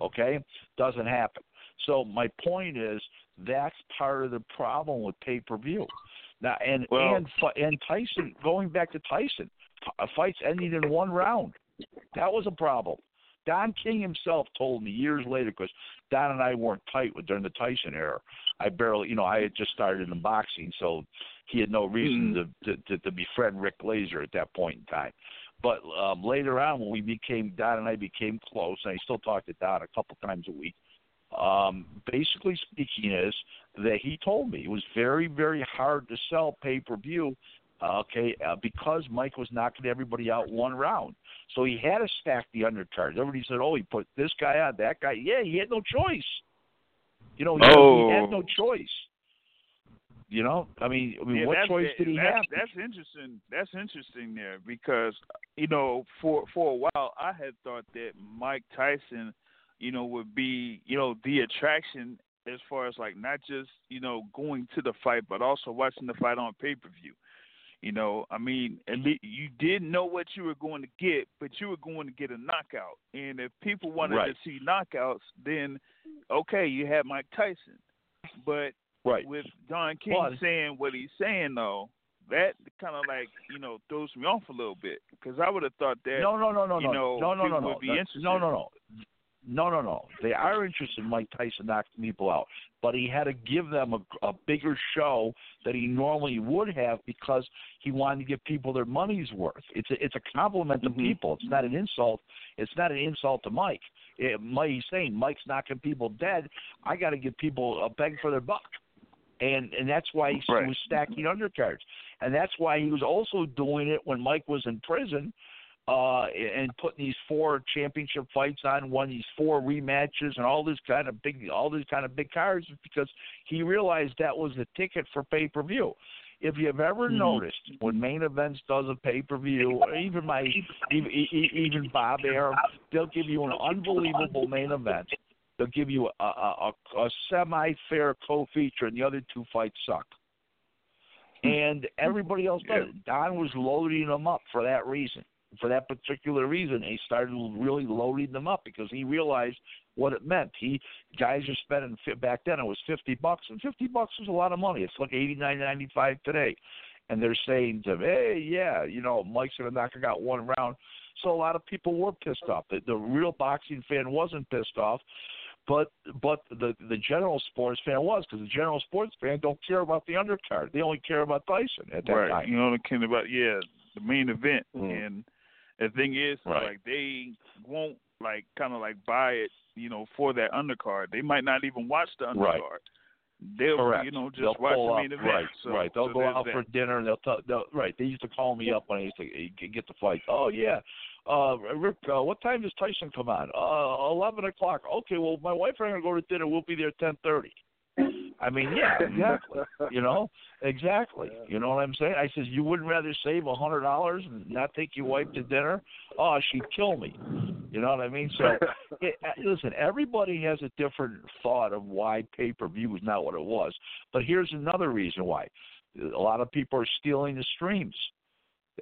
D: okay, doesn't happen. So my point is that's part of the problem with pay per view. Now and
B: Well-
D: and and Tyson going back to Tyson, uh, fights ending in one round. That was a problem. Don King himself told me years later because Don and I weren't tight with during the Tyson era. I barely, you know, I had just started in boxing, so he had no reason to, to to befriend Rick Glaser at that point in time. But um, later on, when we became Don and I became close, and I still talk to Don a couple times a week. Um, basically speaking, is that he told me it was very, very hard to sell pay per view. Okay, uh, because Mike was knocking everybody out one round, so he had to stack the undercards. Everybody said, "Oh, he put this guy on, that guy." Yeah, he had no choice. You know, he,
B: Oh.
D: he had no choice. You know, I mean, I mean,
B: yeah,
D: what choice did he
B: that's,
D: have?
B: That's interesting. That's interesting there because you know, for for a while, I had thought that Mike Tyson, you know, would be you know the attraction as far as like not just you know going to the fight, but also watching the fight on pay per view. You know, I mean, at least you didn't know what you were going to get, but you were going to get a knockout. And if people wanted
D: Right.
B: to see knockouts, then okay, you had Mike Tyson. But
D: Right.
B: with Don King
D: Well,
B: saying what he's saying though, that kind of like you know throws me off a little bit because I would have thought that
D: No, no, no, no,
B: you
D: no,
B: know,
D: no, no, no,
B: people
D: no,
B: would be
D: no,
B: interested.
D: no, no, no, no, no, no. They are interested in Mike Tyson knocking people out, but he had to give them a, a bigger show that he normally would have because he wanted to give people their money's worth. It's a, it's a compliment
B: Mhm.
D: to people. It's not an insult. It's not an insult to Mike. It, Mike he's saying Mike's knocking people dead. I got to give people a beg for their buck. And and that's why he
B: Right.
D: was stacking undercards, and that's why he was also doing it when Mike was in prison uh, and putting these four championship fights on, won these four rematches, and all this kind of big, all these kind of big cards, because he realized that was the ticket for pay per view. If you've ever
B: Mhm.
D: noticed when main events does a pay per view, or even my even, even Bob Arum, they'll give you an unbelievable main event. They'll give you a, a, a, a semi fair co feature, and the other two fights suck. And everybody else does. it. Don was loading them up for that reason for that particular reason, he started really loading them up because he realized what it meant. He guys are spending back then it was fifty bucks, and fifty bucks was a lot of money. It's like eighty nine ninety five today, and they're saying to him, "Hey, yeah, you know, Mike's gonna knock out one round." So a lot of people were pissed off. The, the real boxing fan wasn't pissed off. But but the the general sports fan was because the general sports fan don't care about the undercard. They only care about Tyson at that
B: right.
D: time.
B: You know, thinking about yeah, the main event,
D: Mm.
B: and the thing is,
D: Right.
B: like they won't like kind of like buy it, you know, for that undercard. They might not even watch the undercard.
D: Right.
B: They'll,
D: Correct.
B: you know, just
D: they'll
B: watch the main event.
D: Right,
B: so,
D: right. They'll
B: so
D: go out
B: that.
D: for dinner and they'll, tell, they'll right. They used to call me up when I used to get the fight. Oh yeah, uh, Rick, uh, what time does Tyson come on? Uh, eleven o'clock. Okay, well my wife and I are gonna go to dinner. We'll be there ten thirty. I mean, yeah, exactly. you know, exactly. You know what I'm saying? I says you wouldn't rather save a hundred dollars and not take your wife to dinner? Oh, she'd kill me. You know what I mean? So it, uh, listen, everybody has a different thought of why pay per view is not what it was. But here's another reason why: a lot of people are stealing the streams.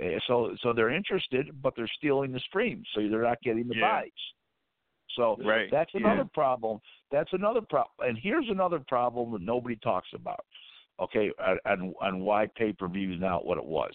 D: Eh, So so they're interested, but they're stealing the streams, so they're not getting the
B: Yeah.
D: buys. So
B: Right,
D: that's
B: yeah.
D: another problem. That's another problem. And here's another problem that nobody talks about. Okay, and and, and why pay per view is not what it was.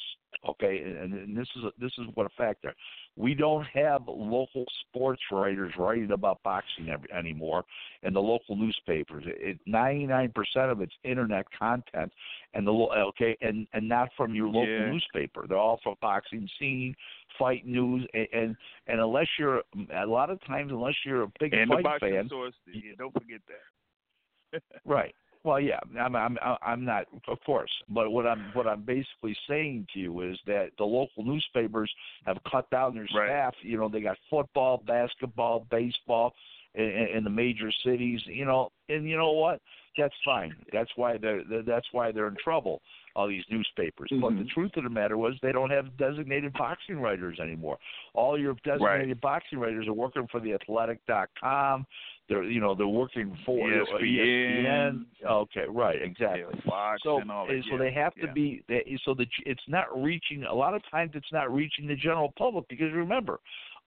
D: Okay, and, and this is a, this is what a factor. We don't have local sports writers writing about boxing every, anymore in the local newspapers. It ninety nine percent of it's internet content, and the okay, and and not from your local
B: Yeah.
D: newspaper. They're all from boxing scene, fight news, and and, and unless you're a lot of times unless you're a big
B: and the
D: fight
B: boxing
D: fan,
B: source. Yeah, don't forget that.
D: Right. Well, yeah, I'm, I'm, I'm not, of course. But what I'm, what I'm basically saying to you is that the local newspapers have cut down their
B: Right.
D: staff. You know, they got football, basketball, baseball in, in the major cities. You know, and you know what? That's fine. That's why they're, that's why they're in trouble. All these newspapers. But the
B: Mhm.
D: truth of the matter was they don't have designated boxing writers anymore. All your designated boxing writers are working for the Athletic.com. They're you know they're working for uh,
B: ESPN.
D: Okay, right, exactly.
B: Fox
D: So,
B: and all that.
D: so they have to
B: yeah.
D: be they, so that it's not reaching. A lot of times, it's not reaching the general public because remember,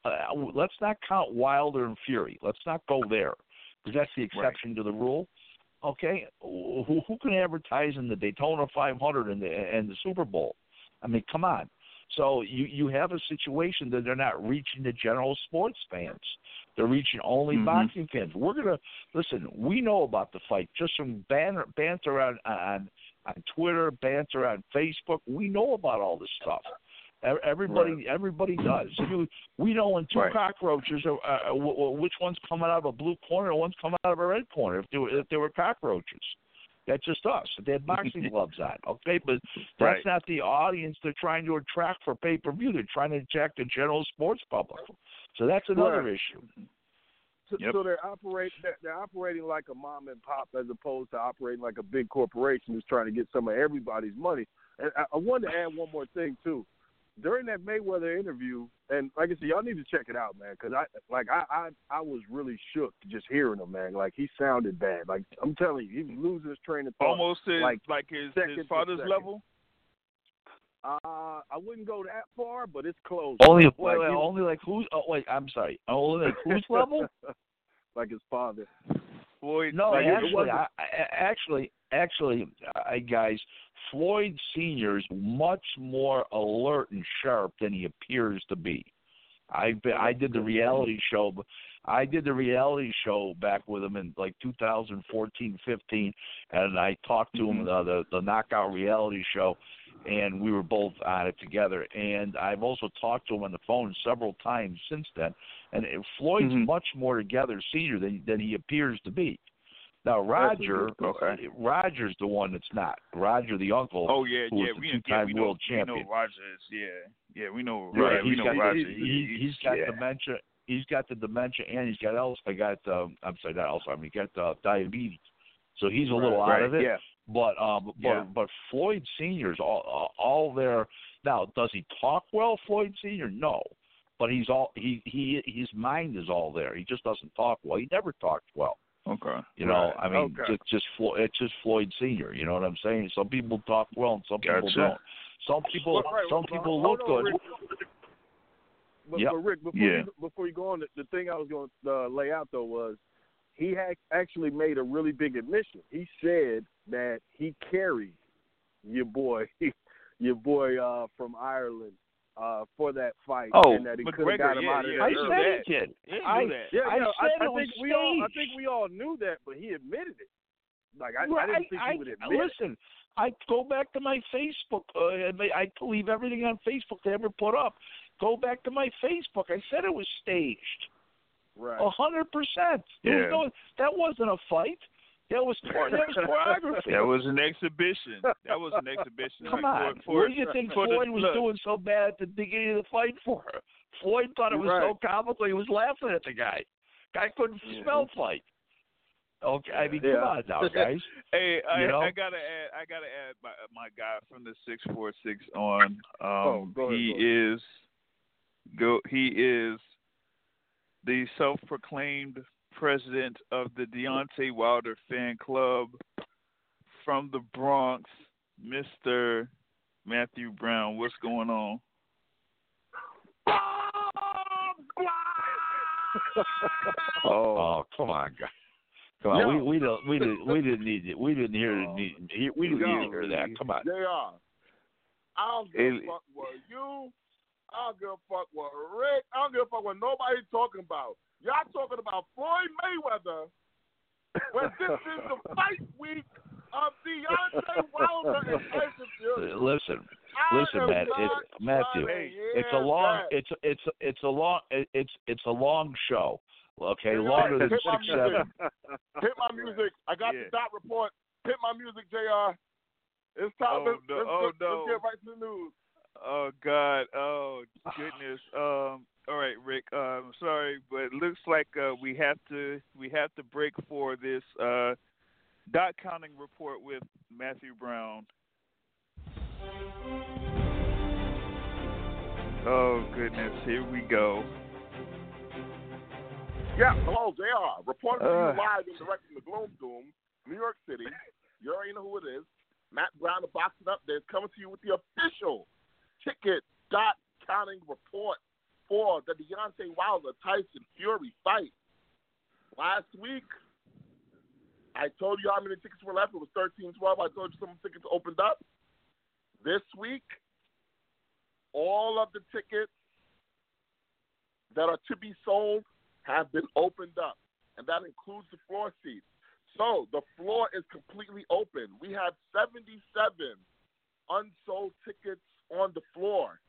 D: uh, let's not count Wilder and Fury. Let's not go there because that's the exception to the rule. Okay, who, who can advertise in the Daytona 500 and the and the Super Bowl? I mean, come on. So you you have a situation that they're not reaching the general sports fans. They're reaching only
B: Mhm.
D: boxing fans. We're gonna listen. We know about the fight just from banter, banter on on on Twitter, banter on Facebook. We know about all this stuff. Everybody, everybody does. You, we know when two
B: Right.
D: cockroaches are, uh, w- w- which one's coming out of a blue corner and one's coming out of a red corner. If they were, if they were cockroaches, that's just us. They had boxing gloves on, okay? But that's
B: Right.
D: not the audience they're trying to attract for pay per view. They're trying to attract the general sports public. So that's another
E: Right.
D: issue.
E: So,
B: Yep.
E: so they're operate they're, they're operating like a mom and pop as opposed to operating like a big corporation who's trying to get some of everybody's money. And I, I wanted to add one more thing too. During that Mayweather interview, and like I said, y'all need to check it out, man, because I like I, I I was really shook just hearing him, man. Like he sounded bad. Like I'm telling you, he was losing his train of thought.
B: Almost his,
E: like,
B: like, his,
E: second
B: his father's level.
E: Uh, I wouldn't go that far, but it's close.
D: Only
E: Like,
D: wait, wait, only like who's? Oh wait, I'm sorry. Only like whose level?
E: like his father.
B: Floyd.
D: No,
E: Like,
D: actually, I, I, actually, actually, I, guys, Floyd Senior is much more alert and sharp than he appears to be. I I did the reality show. I did the reality show back with him in like 2014, 15, and I talked to him
B: Mhm.
D: the, the the knockout reality show, and we were both on it together. And I've also talked to him on the phone several times since then. And Floyd's
B: Mhm.
D: much more together senior than than he appears to be. Now Roger,
B: Okay.
D: Roger's the one that's not. Roger, the uncle.
B: Oh yeah,
D: who
B: yeah,
D: the
B: we, yeah,
D: two-time
B: we know,
D: world
B: we know Roger is, yeah, yeah, we know,
D: Right,
B: yeah, we
D: he's
B: know
D: got,
B: Roger.
D: he, he, he's got
B: yeah.
D: dementia. He's got the dementia, and he's got else. I got. Um, I'm sorry, not Alzheimer's. He got uh, diabetes, so he's a little
B: right,
D: out of it.
B: Yeah,
D: But um, but
B: Yeah.
D: but Floyd Senior's all all- all there. Now, does he talk well, Floyd Senior? No, but he's all he he his mind is all there. He just doesn't talk well. He never talks well.
B: Okay.
D: You know,
B: Right.
D: I mean,
E: Okay.
D: just just Flo- it's just Floyd Senior. You know what I'm saying? Some people talk well, and some people don't. Some people
E: Well, right,
D: some
E: well,
D: people look
E: on,
D: good.
E: Rick. But,
D: Yep.
E: but Rick, before
B: Yeah.
E: you, before you go on, the, the thing I was going to uh, lay out though was he had actually made a really big admission. He said that he carried your boy, your boy uh, from Ireland uh, for that fight,
B: Oh,
E: and that he could have
B: McGregor,
E: got him
B: yeah,
E: out of
B: yeah,
E: there.
D: I
B: knew
D: said
B: that.
D: he did. I,
B: knew that.
E: Yeah,
D: I
E: yeah,
D: said
E: I,
D: it
E: I
D: was
E: think we all, I think we all knew that, but he admitted it. Like I, I didn't think
D: I,
E: he would admit it.
D: listen, I go back to my Facebook. Uh, and I believe everything on Facebook they ever put up. Go back to my Facebook. I said it was staged.
E: Right.
D: A hundred percent. There was
B: Yeah.
D: no- That wasn't a fight. That was chor- that was choreography.
B: That was an exhibition. That was an exhibition.
D: Come
B: Like,
D: on.
B: For, for,
D: what do you think
B: for the-
D: Floyd was
B: look,
D: doing so bad at the beginning of the fight for? her? Floyd thought it was
E: Right.
D: so comical he was laughing at the guy. Guy couldn't smell fight. Okay, I mean,
E: Yeah.
D: come on now, guys.
B: Hey, I,
D: You know?
B: I gotta add. I gotta add my my guy from the six four six on. Um,
E: Oh, go ahead,
B: he
E: go ahead.
B: is go. He is the self-proclaimed president of the Deontay Wilder fan club from the Bronx, Mister Matthew Brown. What's going on?
E: oh,
D: Oh, come on, guys. Come on,
E: Yo.
D: we we don't we didn't we didn't need it. We didn't hear
E: Oh.
D: it. Need, we didn't need to hear that. Come on.
F: They are. I don't give
B: It-
F: a fuck what you. I don't give a fuck what Rick. I don't give a fuck what nobody's talking about. Y'all talking about Floyd Mayweather when this is the fight week of Deontay Wilder and Tyson Fury.
D: Listen, listen,
F: am
D: Matt. It, Matthew,
F: trying
D: it's a long.
F: that.
D: It's it's it's a long. It's it's a long show. Okay,
F: Yeah,
D: longer than
F: hit my
D: six
F: music.
D: seven.
F: Hit my music. I got
B: Yeah.
F: the dot report. Hit my music, Jr. It's time.
B: Oh,
F: let's,
B: no.
F: let's,
B: Oh,
F: let's,
B: no.
F: let's get right to the news.
B: Oh God! Oh goodness! Um. All right, Rick. Uh, I'm sorry, but it looks like uh, we have to we have to break for this uh, dot counting report with Matthew Brown. Oh goodness! Here we go.
F: Yeah, hello, JR. Reporting to
B: Uh.
F: you live and direct from the Gloom Doom, New York City. You already know who it is. Matt Brown, the Box It Up there, is coming to you with the official ticket dot counting report for the Deontay Wilder Tyson Fury fight. Last week, I told you how many tickets were left. It was 13 12. I told you some tickets opened up. This week, all of the tickets that are to be sold have been opened up, and that includes the floor seats. So the floor is completely open. We have 77 unsold tickets on the floor.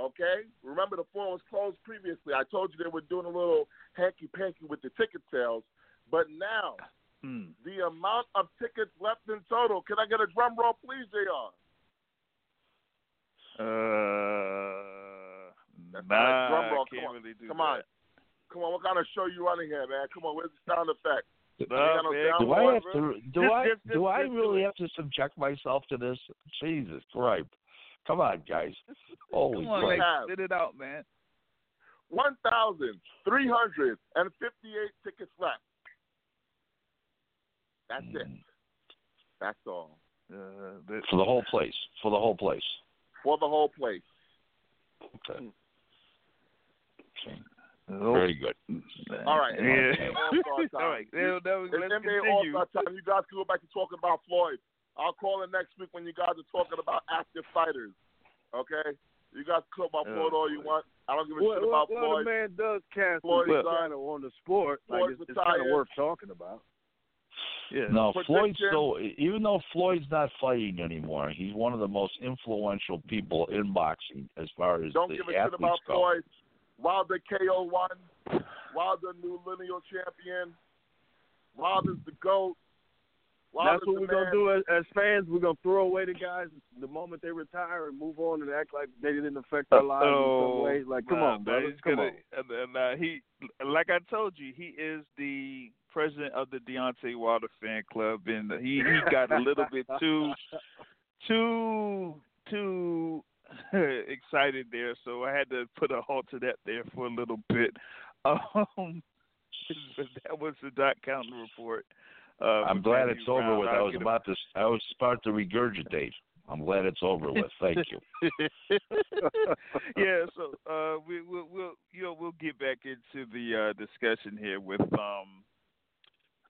F: Okay? Remember, the floor was closed previously. I told you they were doing a little hanky panky with the ticket sales, but now
B: Hmm.
F: the amount of tickets left in total. Can I get a drum roll, please, Jr.?
B: Uh.
F: That's
B: nah,
F: not drum roll.
B: I can't
F: Come on.
B: really do
F: Come
B: that.
F: on. Come on, what kind of show you running here, man? Come on, where's the sound effect? No
B: man.
F: sound
D: Do I have to? Do
B: Just-
D: I?
B: just-
D: do
B: just-
D: I really have to subject myself to this? Jesus Christ! Come on, guys. Holy
B: Come on,
D: Christ!
B: like,
F: Have.
B: spit it out, man.
F: 1,358 tickets left. That's it.
D: Mm.
F: That's all.
B: Uh, the,
D: For the whole place. For the whole place.
F: For the whole place.
D: Okay.
B: oh,
D: Very good.
F: All right.
B: Yeah.
F: NBA All-Star time.
B: All right. Now, now,
F: It's
B: let's
F: NBA
B: continue.
F: All-Star time. You guys can go back to talking about Floyd. I'll call in next week when you guys are talking about active fighters. Okay? You guys can talk about Floyd all you want. I don't give a
E: Well,
F: shit about
E: well,
F: Floyd.
E: the man does cast
F: Floyd
E: a
F: is
E: designer on the sport. Like it's, it's kind of worth talking about.
B: Yeah.
D: No,
F: Prediction.
D: Floyd's still. Even though Floyd's not fighting anymore, he's one of the most influential people in boxing as far as the fight.
F: Don't
D: the
F: give a shit about
D: go.
F: Floyd. Wilder KO one. Wilder new lineal champion. Wilder's the GOAT.
E: That's what we're gonna do as, as fans. We're gonna throw away the guys the moment they retire and move on and act like they didn't affect our lives in some way. Like, come
B: nah,
E: on,
B: man,
E: brother,
B: he's
E: come
B: gonna,
E: on.
B: And, and, uh, he, like I told you, he is the president of the Deontay Wilder fan club, and he he got a little bit too, too, too excited there, so I had to put a halt to that there for a little bit. Um, but that was the dot counting report. Uh,
D: I'm glad it's over with.
B: I'll
D: was about to. I was about to regurgitate. I'm glad it's over with. Thank you.
B: yeah, so uh, we, we'll, we'll, you know, we'll get back into the uh, discussion here with um,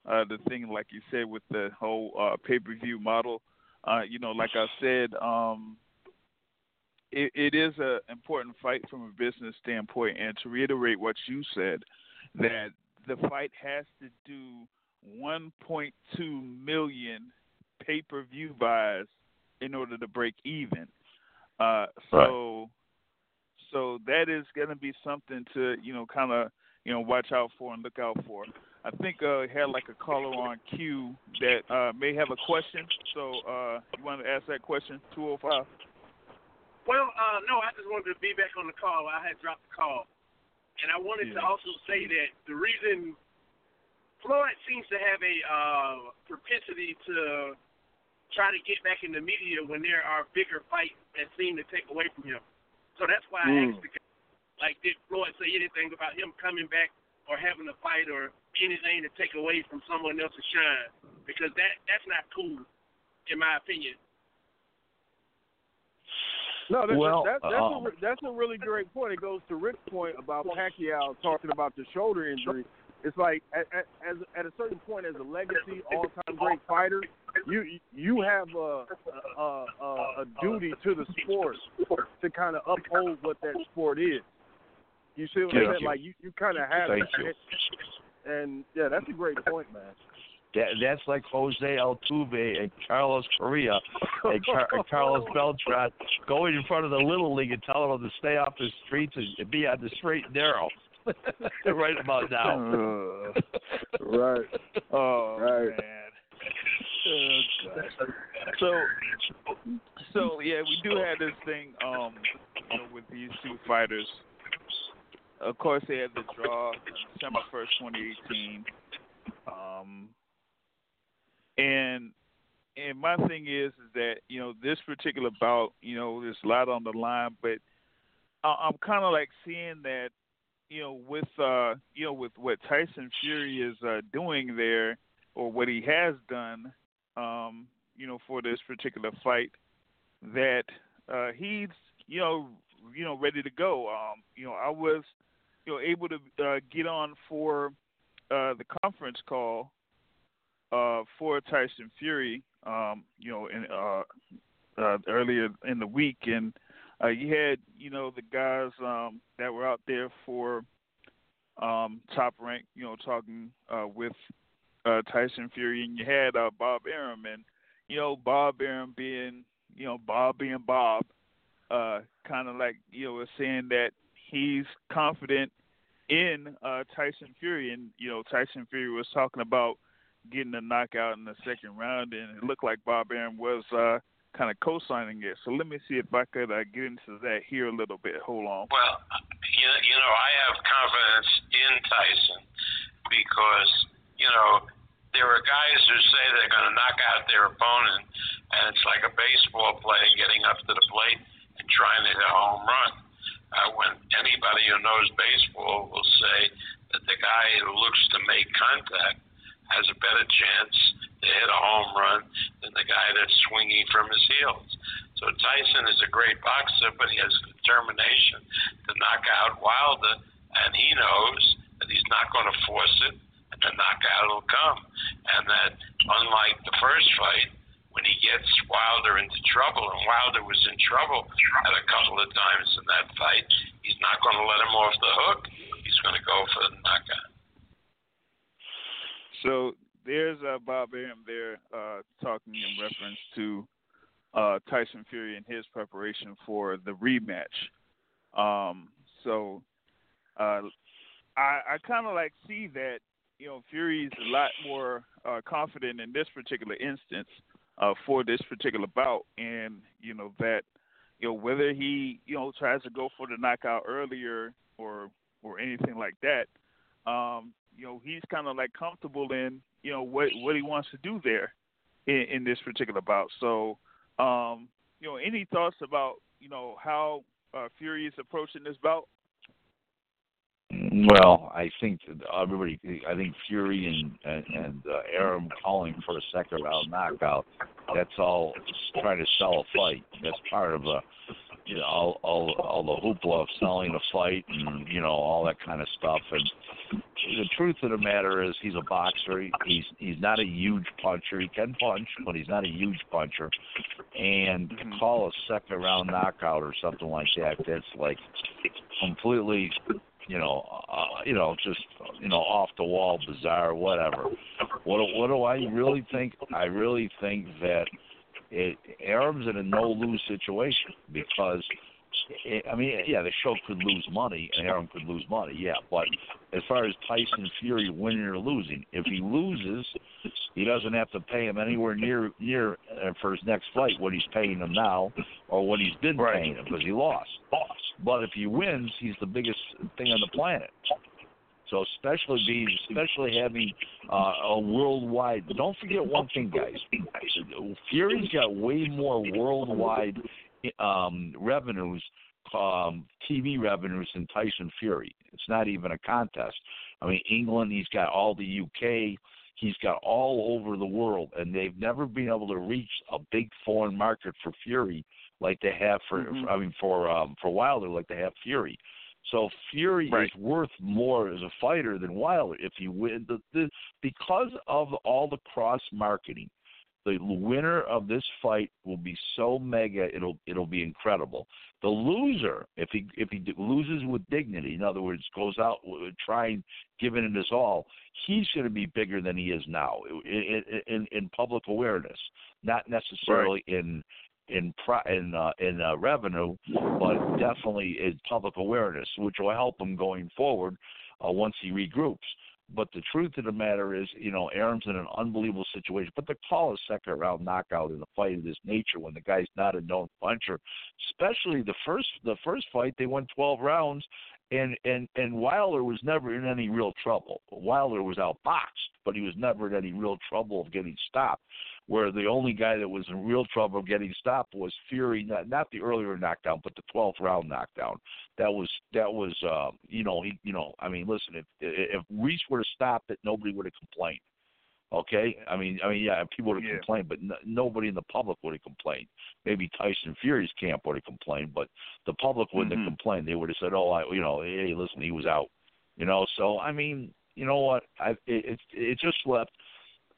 B: uh, the thing, like you said, with the whole uh, pay-per-view model. Uh, you know, like I said, um, it, it is an important fight from a business standpoint, and to reiterate what you said, that the fight has to do 1.2 million pay-per-view buys in order to break even. Uh, so, so that is going to be something to you know kind of you know watch out for and look out for. I think uh, had like a caller on queue that uh, may have a question. So uh, you want to ask that question? Two hundred five.
C: Well, uh, no, I just wanted to be back on the call. I had dropped the call. And I wanted to also say that the reason Floyd seems to have a uh, propensity to try to get back in the media when there are bigger fights that seem to take away from him. So that's why I
E: Mm.
C: asked the guy, like, did Floyd say anything about him coming back or having a fight or anything to take away from someone else's shine? Because that that's not cool, in my opinion.
E: No, that,
D: Well,
E: that, that's,
D: um,
E: a, that's a really great point. It goes to Rick's point about Pacquiao talking about the shoulder injury. It's like at, at, as, at a certain point, as a legacy all-time great fighter, you you have a a, a, a duty to the sport to kind of uphold what that sport is. You see what I'm saying?
D: you.
E: Like you, you kind of have
D: Thank
E: that.
D: you.
E: And yeah, that's a great point, man.
D: That, that's like Jose Altuve and Carlos Correa and, Car- and Carlos Beltran going in front of the little league and telling them to stay off the streets and be on the straight and narrow. right about now.
E: right.
B: Oh
E: Right.
B: man. Oh, So, so yeah, we do have this thing, um, you know, with these two fighters. Of course, they had the draw December first, twenty eighteen. Um, and and my thing is, is that you know this particular bout, you know, there's a lot on the line, but I- I'm kind of like seeing that, you know, with uh, you know, with what Tyson Fury is uh, doing there, or what he has done, um, you know, for this particular fight, that uh, he's, you know, you know, ready to go. Um, you know, I was, you know, able to uh, get on for uh, the conference call uh, for Tyson Fury, um, you know, in, uh, uh, earlier in the week, and uh, you had, you know, the guys um, that were out there for um, top rank, you know, talking uh, with uh, Tyson Fury, and you had uh, Bob Arum, and you know, Bob Arum being, you know, Bob being Bob, uh, kind of like you know, was saying that he's confident in uh, Tyson Fury, and you know, Tyson Fury was talking about getting a knockout in the second round, and it looked like Bob Arum was uh, kind of co-signing it. So let me see if I could uh, get into that here a little bit. Hold on.
G: Well, you you know, I have confidence in Tyson because you know there are guys who say they're going to knock out their opponent, and it's like a baseball player getting up to the plate and trying to hit a home run. Uh, when anybody who knows baseball will say that the guy who looks to make contact has a better chance to hit a home run than the guy that's swinging from his heels. So Tyson is a great boxer, but he has determination to knock out Wilder, and he knows that he's not going to force it and the knockout will come. And that unlike the first fight, when he gets Wilder into trouble, and Wilder was in trouble at a couple of times in that fight, he's not going to let him off the hook. He's going to go for the knockout.
H: So there's uh, Bob Arum there uh, talking in reference to uh, Tyson Fury and his preparation for the rematch. Um, so uh, I, I kind of like see that you know, Fury's a lot more uh, confident in this particular instance uh, for this particular bout, and you know that you know whether he you know tries to go for the knockout earlier or or anything like that, um, you know he's kind of like comfortable in you know what what he wants to do there in, in this particular bout. So, um, you know, any thoughts about you know how uh, Fury is approaching this bout?
D: Well, I think everybody. I think Fury and and, and uh, Arum calling for a second round knockout. That's all trying to sell a fight. That's part of a all all all the hoopla of selling a fight and you know all that kind of stuff. And the truth of the matter is, he's a boxer. He's he's not a huge puncher. He can punch, but he's not a huge puncher. And to call a second round knockout or something like that, that's like completely you know, uh, you know, just you know, off the wall, bizarre, whatever. What what do I really think? I really think that it, Arum's in a no lose situation because I mean, yeah, the show could lose money and Arum could lose money, yeah. But as far as Tyson Fury winning or losing, if he loses, he doesn't have to pay him anywhere near near uh, for his next fight what he's paying him now or what he's been right. paying him because he lost. But if he wins, he's the biggest thing on the planet. So especially being, especially having uh, a worldwide. Don't forget one thing, guys. Fury's got way more worldwide um, revenues, um, TV revenues than Tyson Fury. It's not even a contest. I mean, England, he's got all the UK, he's got all over the world, and they've never been able to reach a big foreign market for Fury like they have for, mm-hmm. I mean, for um, for Wilder like they have Fury. So Fury right. is worth more as a fighter than Wilder if you win the, the because of all the cross marketing the winner of this fight will be so mega it'll it'll be incredible. The loser, if he if he loses with dignity, in other words, goes out trying giving it his all, he's going to be bigger than he is now in in, in public awareness, not necessarily right. in in in uh, in uh, revenue, but definitely in public awareness, which will help him going forward uh, once he regroups. But the truth of the matter is, you know, Arum's in an unbelievable situation. But to call a second round knockout in a fight of this nature when the guy's not a known puncher, especially the first the first fight, they went 12 rounds, and and and Wilder was never in any real trouble. Wilder was outboxed, but he was never in any real trouble of getting stopped where the only guy that was in real trouble of getting stopped was Fury, not, not the earlier knockdown, but the 12th round knockdown. That was that was uh, you know he you know I mean listen if if Reiss would have stopped it nobody would have complained. Okay, I mean I mean yeah people would have yeah. complained, but n- nobody in the public would have complained. Maybe Tyson Fury's camp would have complained, but the public wouldn't mm-hmm. have complained. They would have said, oh I you know hey listen he was out, you know so I mean you know what I it it, it just left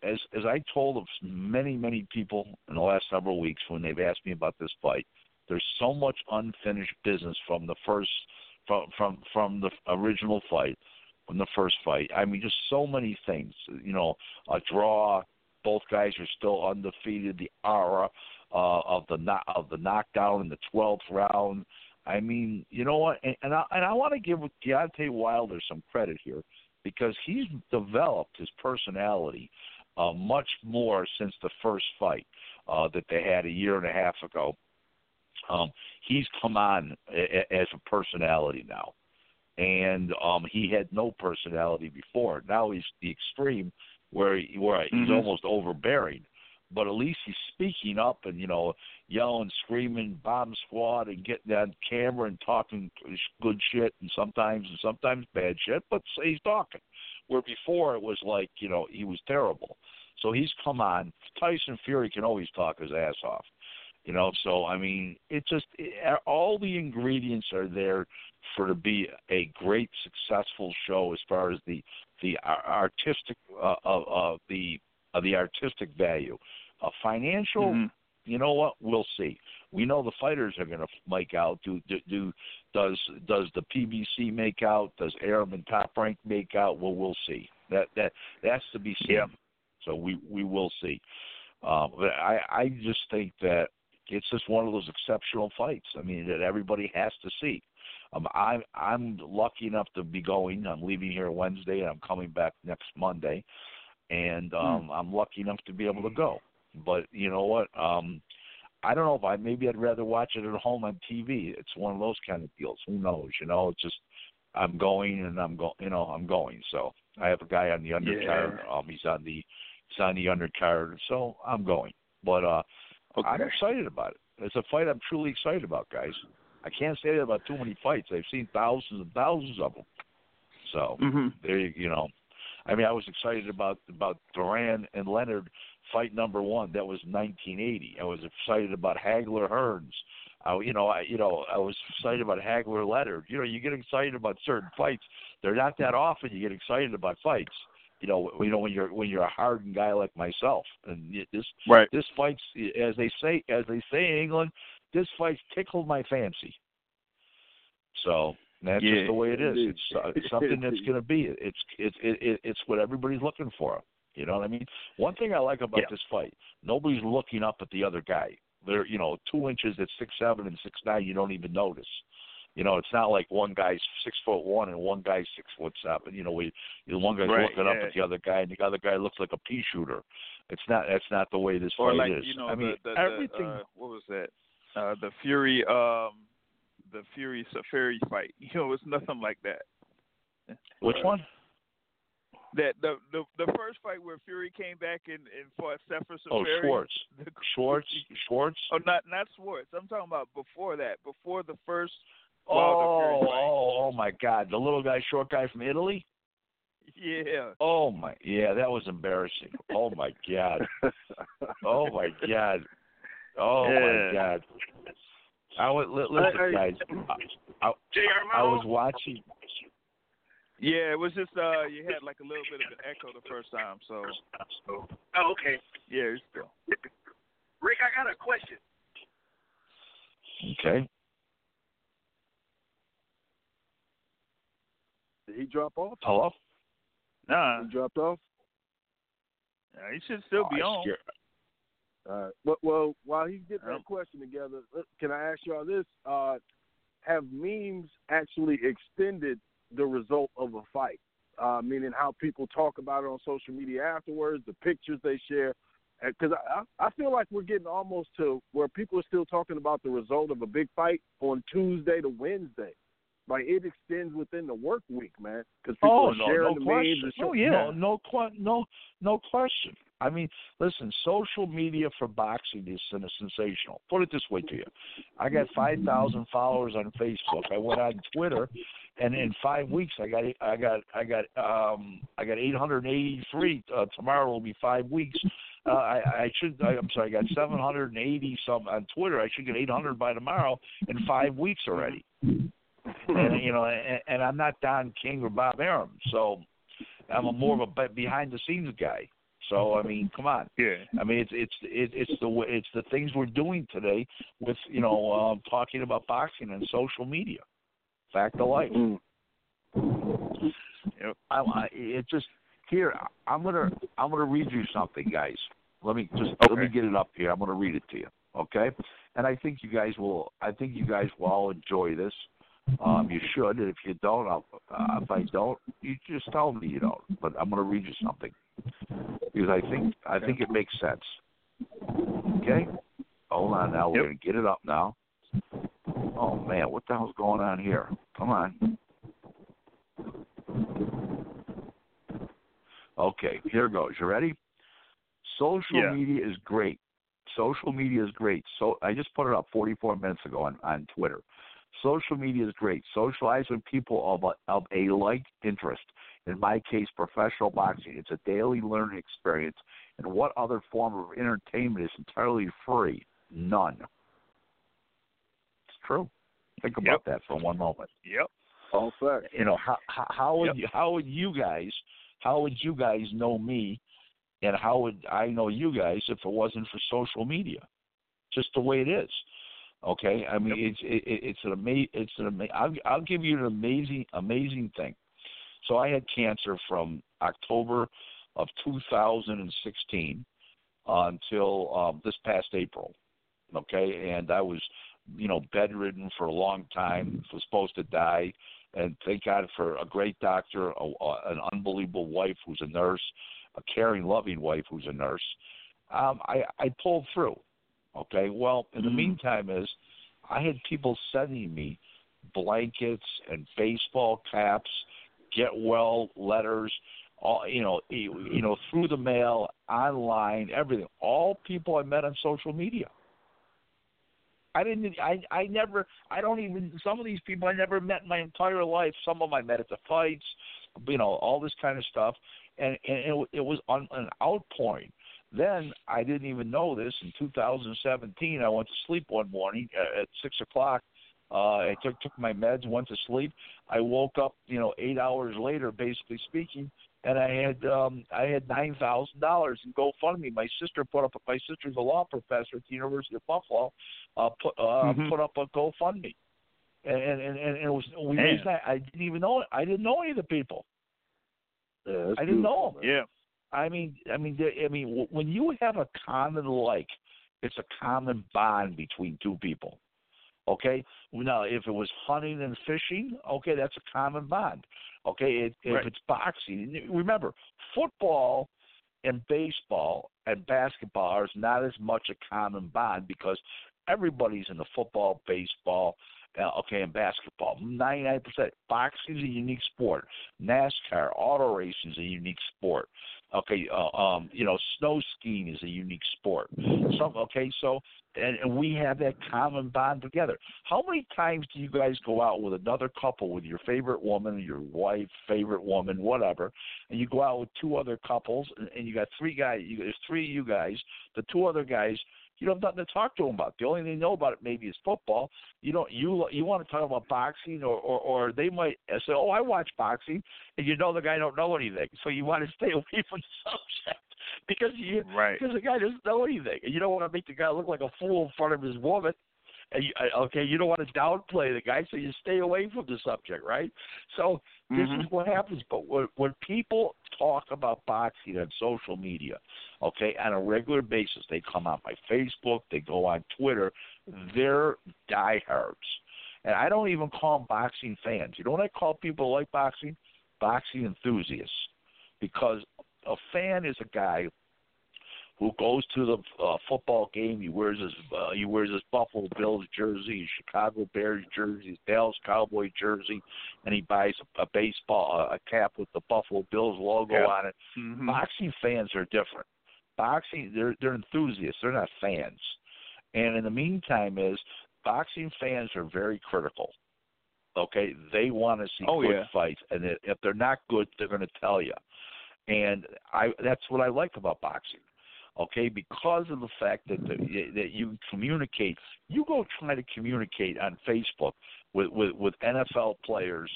D: as as I told of many many people in the last several weeks when they've asked me about this fight, there's so much unfinished business from the first from from from the original fight, from the first fight. I mean, just so many things. You know, a draw. Both guys are still undefeated. The aura uh, of the of the knockdown in the 12th round. I mean, you know what? And, and I and I want to give Deontay Wilder some credit here because he's developed his personality uh, much more since the first fight uh, that they had a year and a half ago. Um, he's come on a, a, as a personality now. And um he had no personality before. Now he's the extreme where he, where he's
B: Mhm.
D: almost overbearing. But at least he's speaking up and you know yelling, screaming, bomb squad, and getting on camera and talking good shit, and sometimes and sometimes bad shit. But he's talking. Where before it was like you know he was terrible. So he's come on. Tyson Fury can always talk his ass off. You know, so I mean, it just it, all the ingredients are there for to be a great successful show as far as the the artistic uh, of uh, the uh, the artistic value. Uh, financial,
B: Mhm.
D: you know what? We'll see. We know the fighters are going to make out. Do, do do does does the PBC make out? Does Airman Top Rank make out? Well, we'll see. That that that's to be seen.
B: Yeah.
D: So we we will see. Um, but I I just think that it's just one of those exceptional fights. I mean that everybody has to see. Um, I'm I'm lucky enough to be going. I'm leaving here Wednesday and I'm coming back next Monday, and um, I'm lucky enough to be able to go. But you know what? Um, I don't know if I maybe I'd rather watch it at home on TV. It's one of those kind of deals. Who knows? You know, it's just I'm going and I'm going. You know, I'm going. So I have a guy on the undercard. Um, he's on the he's on the undercard. So I'm going. But uh, I'm excited about it. It's a fight I'm truly excited about, guys. I can't say that about too many fights. I've seen thousands and thousands of them. So
B: Mhm.
D: there, you, you know, I mean, I was excited about about Duran and Leonard fight number one. That was 1980. I was excited about Hagler Hearns. I, you know, I, you know, I was excited about Hagler Leonard. You know, you get excited about certain fights. They're not that often. You get excited about fights. You know, you know when you're when you're a hardened guy like myself, and this
B: Right.
D: this fight's as they say as they say in England, this fight's tickled my fancy. So that's
B: Yeah,
D: just the way it is. It's, uh, it's something that's going to be. It's it's it, it, it's what everybody's looking for. You know what I mean? One thing I like about
B: Yeah.
D: this fight, nobody's looking up at the other guy. They're you know two inches at six seven and six nine. You don't even notice. You know, it's not like one guy's six foot one and one guy's six foot seven. You know, we you know, one guy's
B: Right,
D: looking up at the other guy, and the other guy looks like a pea shooter. It's not. That's not the way this
H: or
D: fight
H: like
D: is.
H: you know
D: I mean,
H: the, the,
D: everything.
H: Uh, what was that? Uh, the Fury, um, the Fury Seferi fight. You know, it's nothing like that.
D: which one?
H: That the the the first fight where Fury came back and and fought Sefer
D: Oh,
H: Seferi.
D: Schwartz.
H: the-
D: Schwartz. Schwartz.
H: Oh, not not Schwartz. I'm talking about before that. Before the first. Wilder
D: Oh, oh, oh my God! The little guy, short guy from Italy.
H: Yeah.
D: Oh my, yeah, that was embarrassing. Oh my God. Oh my God. Oh my God. I was li- listen,
E: Hey, hey.
D: guys. I, I,
C: JR
D: I was watching.
H: Yeah, it was just uh you had like a little bit of an echo the first time, so
C: Oh, okay.
H: yeah, it's still.
C: Rick, I got a question.
D: Okay.
E: Did he drop off?
D: Hello.
H: Nah,
E: He dropped off.
H: nah, he should still be
D: Oh, I
H: on.
D: scared-
E: All right. Well, well, while he's getting that question together, can I ask y'all this? Uh, have memes actually extended the result of a fight? Uh, meaning how people talk about it on social media afterwards, the pictures they share. Because I, I I feel like we're getting almost to where people are still talking about the result of a big fight on Tuesday to Wednesday. Like it extends within the work week, man. Because people
D: Oh
E: are
D: no,
E: sharing
D: no
E: the
D: question.
E: memes.
D: Oh yeah, no, no, no, no question. I mean, listen, social media for boxing is sen- sensational. Put it this way to you: I got five thousand followers on Facebook. I went on Twitter, and in five weeks, I got, I got, I got, um, I got eight hundred eighty-three. Uh, tomorrow will be five weeks. Uh, I, I should, I, I'm sorry, I got seven hundred and eighty some on Twitter. I should get eight hundred by tomorrow in five weeks already and you know, and, and I'm not Don King or Bob Arum, so I'm a more of a behind the scenes guy. So I mean, come on.
H: Yeah.
D: I mean, it's it's it, it's the way- it's the things we're doing today with you know um, talking about boxing and social media. Fact of life.
E: Mm.
D: I, I it just here. I'm gonna I'm gonna read you something, guys. Let me just let me get it up here. I'm gonna read it to you, okay? And I think you guys will. I think you guys will all enjoy this. Um, you should. And if you don't, I'll, uh, if I don't, you just tell me you don't. But I'm gonna read you something because I think I think it makes sense. Okay. Hold on now. We're
H: Yep.
D: gonna get it up now. Oh man, what the hell's going on here? Come on. Okay, here goes. You ready? Social
H: Yeah.
D: media is great. Social media is great. So I just put it up 44 minutes ago on, on Twitter. Social media is great. Socialize with people of a, of a like interest. In my case, professional boxing. It's a daily learning experience. And what other form of entertainment is entirely free? None. It's true. Think about that for one moment
H: Yep.
E: All facts.
D: you know how how, how would
H: Yep.
D: you, how would you guys how would you guys know me and how would I know you guys if it wasn't for social media just the way it is okay? I mean it's it, it- it's an ama- it's an ama- I'll, I'll give you an amazing amazing thing. So I had cancer from October of 2016 until um, this past April okay? And I was you know bedridden for a long time was supposed to die. And thank God for a great doctor, a, a, an unbelievable wife who's a nurse, a caring, loving wife who's a nurse. Um, I, I pulled through. Okay, well, in the mm-hmm. meantime, is I had people sending me blankets and baseball caps, get well letters, all you know, you you know, through the mail, online, everything. All people I met on social media. I didn't. I I never. I don't even. Some of these people I never met in my entire life. Some of them I met at the fights. You know, all this kind of stuff, and and it, it was on an outpouring. Then I didn't even know this. In 2017, I went to sleep one morning at, at six o'clock. Uh, I took took my meds, went to sleep. I woke up, you know, eight hours later, basically speaking, and I had um I had nine thousand dollars in GoFundMe. My sister put up. My sister's a law professor at the University of Buffalo. Uh, put uh,
H: Mhm.
D: put up a GoFundMe, and and and, and it was we raised that. I didn't even know it. I didn't know any of the people.
E: Yeah,
D: I didn't know them.
E: man.
H: Yeah.
D: I mean, I mean, I mean, when you have a common like, it's a common bond between two people. Okay. Now, if it was hunting and fishing, okay, that's a common bond. Okay. If, if
H: Right.
D: it's boxing, remember, football and baseball and basketball are not as much a common bond because everybody's in the football, baseball, uh, okay, and basketball. Ninety-nine percent. Boxing is a unique sport. NASCAR, auto racing is a unique sport. Okay, uh, um, you know, snow skiing is a unique sport. Some okay, so and, and we have that common bond together. How many times do you guys go out with another couple, with your favorite woman, your wife, favorite woman, whatever, and you go out with two other couples, and, and you got three guys. You, there's three of you guys. The two other guys, you don't have nothing to talk to them about. The only thing they know about it maybe is football. You don't you you want to talk about boxing, or or, or they might say, oh, I watch boxing, and you know the guy don't know anything, so you want to stay away from the subject because you
H: Right.
D: because the guy doesn't know anything, and you don't want to make the guy look like a fool in front of his woman. Okay, you don't want to downplay the guy, so you stay away from the subject, right? So this
H: Mhm.
D: is what happens. But when, when people talk about boxing on social media, okay, on a regular basis, they come on my Facebook, they go on Twitter, they're diehards. And I don't even call them boxing fans. You know what I call people who like boxing? Boxing enthusiasts. Because a fan is a guy who goes to the uh, football game. He wears his uh, he wears his Buffalo Bills jersey, his Chicago Bears jersey, his Dallas Cowboy jersey, and he buys a, a baseball a cap with the Buffalo Bills logo
H: Yeah.
D: on it.
H: Mhm.
D: Boxing fans are different. Boxing they're they're enthusiasts. They're not fans. And in the meantime, is boxing fans are very critical. Okay, they want to see
H: Oh,
D: good
H: yeah.
D: fights, and if if they're not good, they're going to tell you. And I that's what I like about boxing. Okay, because of the fact that the, that you communicate, you go try to communicate on Facebook with with, with NFL players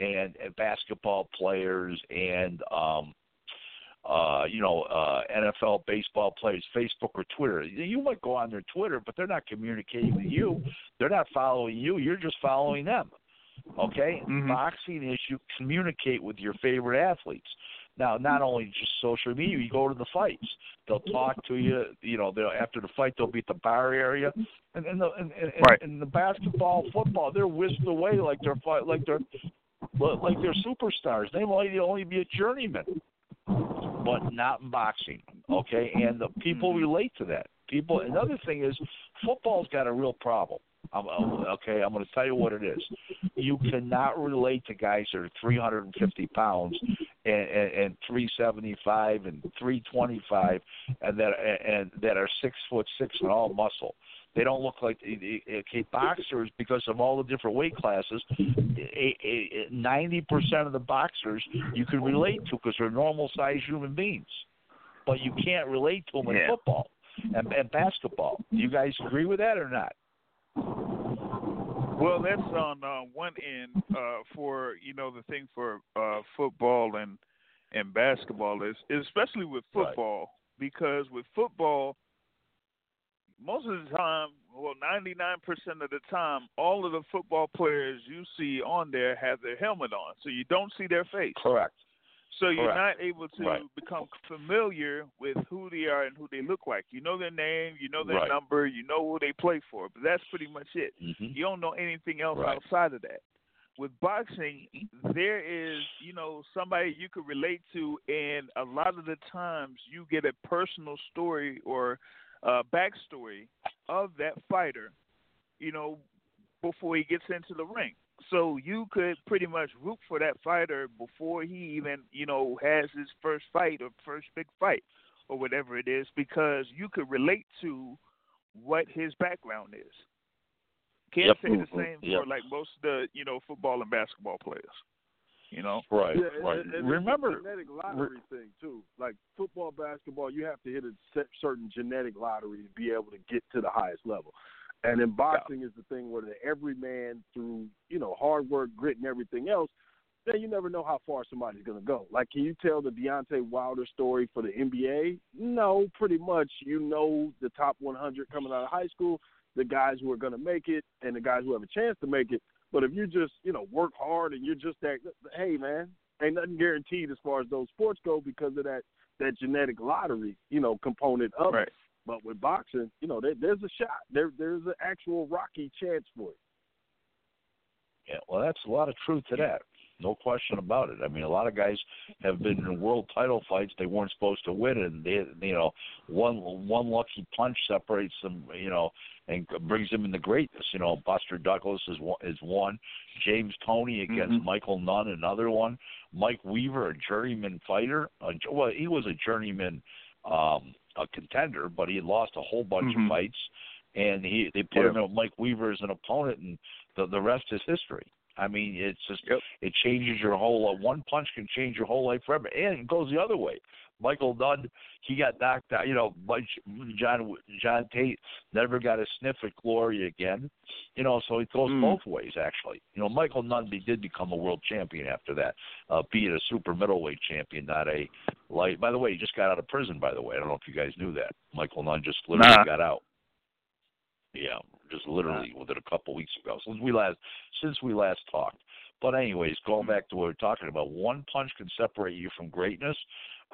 D: and, and basketball players and um uh, you know, uh, NFL baseball players, Facebook or Twitter. You might go on their Twitter, but they're not communicating with you. They're not following you. You're just following them. Okay?
H: Mhm.
D: Boxing is you communicate with your favorite athletes. Now, not only just social media, you go to the fights. They'll talk to you. You know, they'll after the fight, they'll be at the bar area, and and the and, and,
H: Right.
D: and the basketball, football, they're whisked away like they're fi- like they're like they're superstars. They might only be a journeyman but not in boxing. Okay, and the people mm-hmm. relate to that. People. Another thing is, football's got a real problem. I'm, okay, I'm going to tell you what it is. You cannot relate to guys that are 350 pounds and, and, and 375 and 325 and that and that are six foot six and all muscle. They don't look like eh, eh, eh, okay boxers because of all the different weight classes. Ninety percent of the boxers you can relate to because they're normal sized human beings, but you can't relate to them in
B: Yeah.
D: football and, and basketball. Do you guys agree with that or not?
B: Well, that's on uh, one end uh, for you know the thing for uh, football and and basketball is, is especially with
D: Right.
B: football because with football, most of the time, well, ninety nine percent of the time, all of the football players you see on there have their helmet on, so you don't see their face.
D: Correct.
B: So you're
D: Correct.
B: not able to
D: Right.
B: become familiar with who they are and who they look like. You know their name, you know their
D: Right.
B: number, you know who they play for, but that's pretty much it.
D: hmm
B: You don't know anything else
D: Right.
B: outside of that. With boxing, there is, you know, somebody you could relate to, and a lot of the times you get a personal story or uh, backstory of that fighter, you know, before he gets into the ring. So you could pretty much root for that fighter before he even, you know, has his first fight or first big fight or whatever it is, because you could relate to what his background is. Can't
D: Yep.
B: say the
D: Mhm.
B: same
D: Yep.
B: for like most of the, you know, football and basketball players. You know?
D: Right.
E: Yeah,
D: right.
E: and, and
D: Remember,
E: it's a genetic lottery thing too. Like football, basketball, you have to hit a set, certain genetic lottery to be able to get to the highest level. And in boxing is the thing where the every man through you know hard work, grit, and everything else. Then you never know how far somebody's going to go. Like, can you tell the Deontay Wilder story for the NBA? No, pretty much. You know the top 100 coming out of high school, the guys who are going to make it, and the guys who have a chance to make it. But if you just, you know, work hard and you're just that, hey man, ain't nothing guaranteed as far as those sports go because of that that genetic lottery, you know, component of
B: Right.
E: it. But with boxing, you know, there, there's a shot. There, there's an actual rocky chance for it.
D: Yeah, well, that's a lot of truth to that. No question about it. I mean, a lot of guys have been in world title fights they weren't supposed to win, and they, you know, one one lucky punch separates them, you know, and brings them into greatness. You know, Buster Douglas is one, is one. James Toney against
B: Mhm.
D: Michael Nunn, another one. Mike Weaver, a journeyman fighter. Uh, well, he was a journeyman um, a contender, but he had lost a whole bunch
B: Mhm.
D: of fights, and he they put
B: Yeah.
D: him in Mike Weaver as an opponent, and the the rest is history. I mean, it's just
B: Yep.
D: it changes your whole. Uh, one punch can change your whole life forever, and it goes the other way. Michael Nunn, he got knocked out. You know, John John Tate never got a sniff at glory again. You know, so it goes
B: Mm.
D: both ways actually. You know, Michael Nunn did become a world champion after that, uh, being a super middleweight champion, not a light. By the way, he just got out of prison. By the way, I don't know if you guys knew that. Michael Nunn just literally
B: Nah.
D: got out. Yeah, just literally within a couple weeks ago. Since we last since we last talked. But anyways, going back to what we're talking about, one punch can separate you from greatness,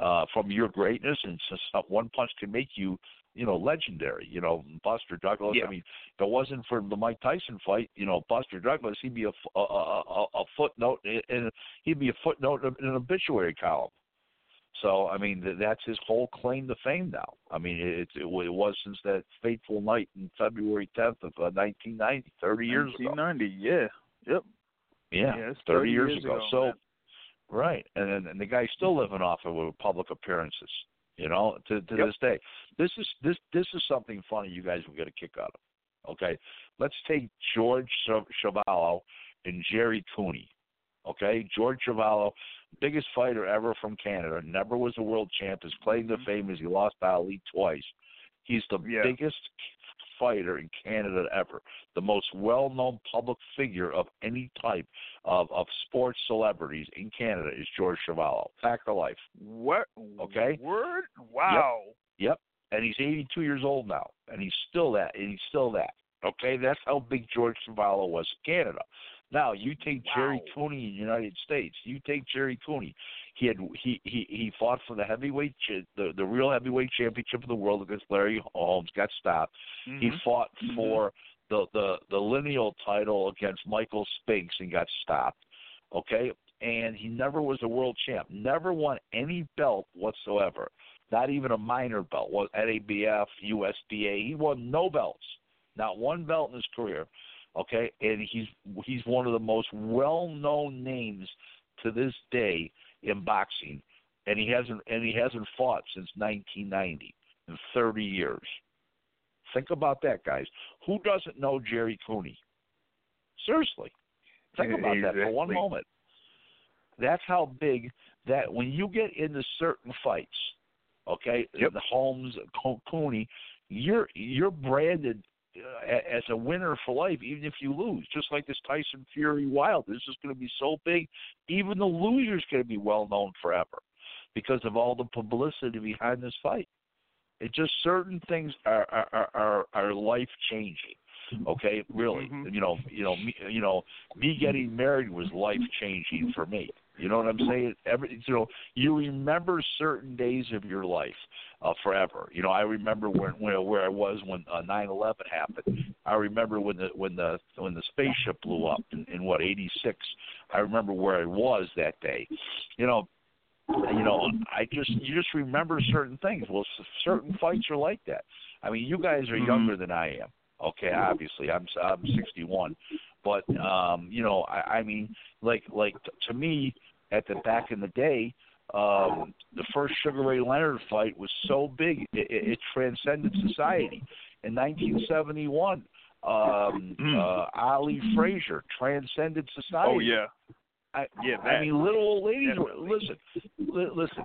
D: uh, from your greatness, and just one punch can make you, you know, legendary. You know, Buster Douglas.
B: Yeah.
D: I mean, if it wasn't for the Mike Tyson fight, you know, Buster Douglas, he'd be a, a, a, a footnote, and he'd be a footnote in an obituary column. So I mean, that's his whole claim to fame now. I mean, it, it, it was since that fateful night in February 10th of uh, 1990, 30 years ago.
B: 1990, yeah. Yep.
D: Yeah,
B: Yeah,
D: 30,
B: 30
D: years,
B: years
D: ago.
B: ago,
D: So,
B: man.
D: Right, and and the guy's still living off of with public appearances. You know, to to
B: Yep.
D: this day. This is this this is something funny. You guys will get a kick out of. Okay, let's take George Chav- Chuvalo and Jerry Cooney. Okay, George Chuvalo, biggest fighter ever from Canada, never was a world champ. His claim to
B: Mhm.
D: fame is he lost to Ali twice. He's the
B: Yeah.
D: biggest fighter in Canada ever, the most well-known public figure of any type of, of sports celebrities in Canada is George Chuvalo. Fact of life.
B: What?
D: Okay.
B: Word? Wow.
D: Yep. And he's 82 years old now, and he's still that, and he's still that. Okay, that's how big George Chuvalo was in Canada. Now you take Jerry Cooney in the United States. You take Jerry Cooney. He had he he he fought for the heavyweight ch- the the real heavyweight championship of the world against Larry Holmes. Got stopped. He
B: Mhm.
D: fought
B: Mhm.
D: for the the the lineal title against Michael Spinks and got stopped. Okay, and he never was a world champ. Never won any belt whatsoever. Not even a minor belt. Was NABF, USBA. He won no belts. not one belt in his career. Okay, and he's he's one of the most well-known names to this day in boxing, and he hasn't and he hasn't fought since 1990 in 30 years. Think about that, guys. Who doesn't know Jerry Cooney? Seriously, think about that for one moment. That's how big that when you get into certain fights, okay,
B: Yep.
D: the Holmes, Co- Cooney, you're you're branded uh, as a winner for life, even if you lose. Just like this Tyson Fury Wild, this is going to be so big, even the loser's going to be well known forever because of all the publicity behind this fight. It just certain things are are are, are, life changing. Okay, really,
B: Mhm.
D: you know, you know, me, you know, me getting married was life changing for me. You know what I'm saying? Every, you know, you remember certain days of your life uh, forever. You know, I remember when, when where I was when uh, 9/11 happened. I remember when the when the when the spaceship blew up in, in what '86. I remember where I was that day. You know, you know, I just you just remember certain things. Well, certain fights are like that. I mean, you guys are
B: Mhm.
D: younger than I am. Okay, obviously, I'm I'm 61, but um, you know, I, I mean, like like to me, at the back in the day, um, the first Sugar Ray Leonard fight was so big it, it, it transcended society. In 1971, um, uh, Ali Frazier transcended society.
B: Oh yeah.
D: I,
B: Yeah,
D: I mean, little old ladies. were-
B: definitely.
D: Listen, li- listen.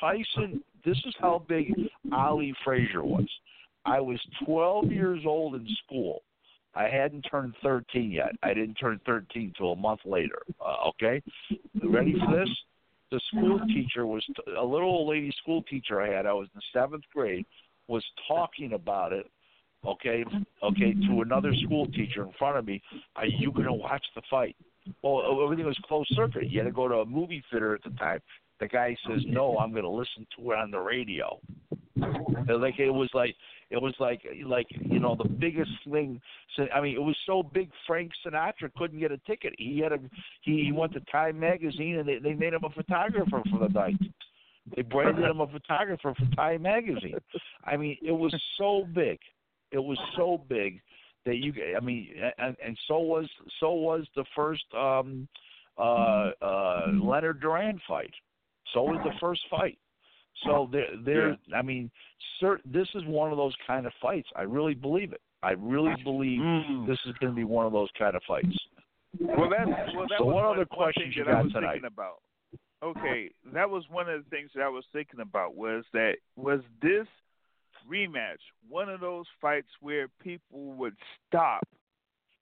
D: Tyson. This is how big Ali Frazier was. I was 12 years old in school. I hadn't turned 13 yet. I didn't turn 13 till a month later. Uh, okay, ready for this? The school teacher was a little old lady school teacher I had. I was in the seventh grade. Was talking about it. Okay, okay, to another school teacher in front of me. Are you going to watch the fight? Well, everything was closed circuit. You had to go to a movie theater at the time. The guy says, "No, I'm going to listen to it on the radio." And like it was like it was like like you know the biggest thing. I mean, it was so big. Frank Sinatra couldn't get a ticket. He had a he, he went to Time magazine and they they made him a photographer for the night. They branded him a photographer for Time magazine. I mean, it was so big. It was so big that you. I mean, and, and so was so was the first um uh uh Leonard Duran fight. So was the first fight. So there, there. I mean, cert, this is one of those kind of fights. I really believe it. I really believe
B: Mm.
D: this is going to be one of those kind of fights.
B: Well, that's well, that
D: So what
B: one,
D: other questions you
B: that I
D: got
B: was
D: tonight?
B: thinking about. Okay, that was one of the things that I was thinking about was that was this rematch one of those fights where people would stop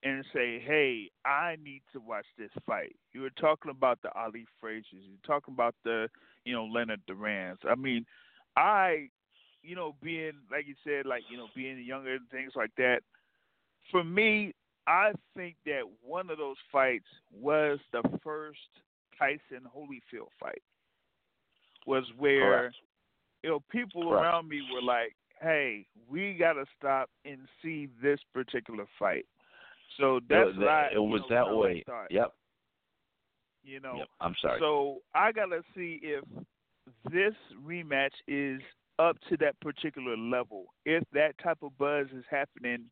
B: and say, "Hey, I need to watch this fight." You were talking about the Ali Fraziers. You're talking about the, you know, Leonard Durans. I mean, I, you know, being like you said, like you know, being younger and things like that. For me, I think that one of those fights was the first Tyson Holyfield fight. Was where
D: Correct.
B: you know people
D: Correct.
B: around me were like, "Hey, we got to stop and see this particular fight." So that's
D: it,
B: what I,
D: it was
B: know,
D: that way. Yep.
B: You know,
D: Yep. I'm sorry.
B: so I gotta see if this rematch is up to that particular level. If that type of buzz is happening,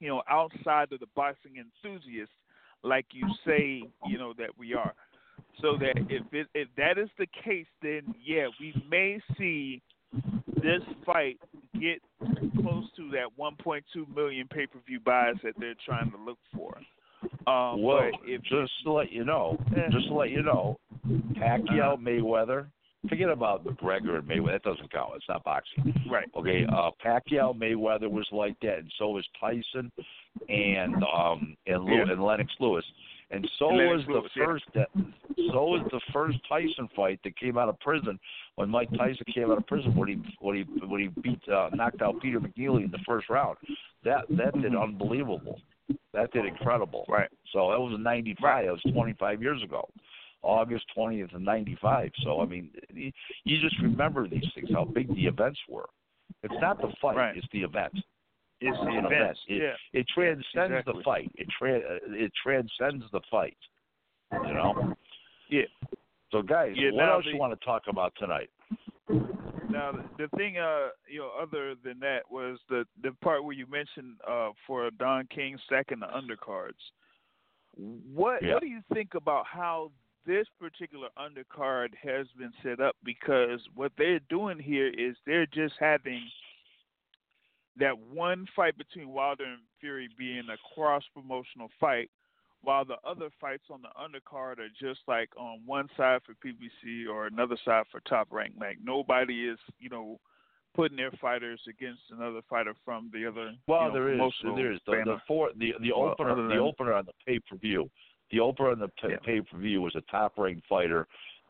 B: you know, outside of the boxing enthusiasts, like you say, you know, that we are. So that if it, if that is the case, then yeah, we may see this fight get close to that 1.2 million pay-per-view buys that they're trying to look for. Um,
D: well,
B: if
D: just to let you know, just to let you know, Pacquiao Mayweather. Forget about McGregor and Mayweather. That doesn't count. It's not boxing.
B: right,
D: Okay, uh Pacquiao Mayweather was like that, and so was Tyson, and um and Lew-
B: Yeah.
D: and Lennox Lewis, and so
B: And
D: was the
B: Lewis, yeah.
D: first that so was the first Tyson fight that came out of prison when Mike Tyson came out of prison when he when he when he beat uh, knocked out Peter McNeely in the first round. That that did unbelievable. That did incredible.
B: right.
D: So that was in '95.
B: Right.
D: That was 25 years ago, August 20th of '95. So I mean, you you just remember these things, how big the events were. It's not the fight;
B: Right.
D: it's the event.
B: It's the
D: event.
B: event.
D: It,
B: yeah.
D: it transcends
B: exactly.
D: the fight. It tra- it transcends the fight. You know.
B: Yeah.
D: So guys,
B: Yeah,
D: what else
B: the-
D: you want to talk about tonight?
B: Now the thing, uh, you know, other than that was the the part where you mentioned uh for Don King stacking the undercards. What
D: Yeah.
B: what do you think about how this particular undercard has been set up? Because what they're doing here is they're just having that one fight between Wilder and Fury being a cross promotional fight, while the other fights on the undercard are just like on one side for PBC or another side for Top Rank. Like nobody is, you know, putting their fighters against another fighter from the other.
D: Well,
B: you know,
D: there is there is the, the four the the
B: Well,
D: opener
B: other
D: the opener on the pay per view, the opener on the p-
B: Yeah.
D: pay per view was a top ranked fighter.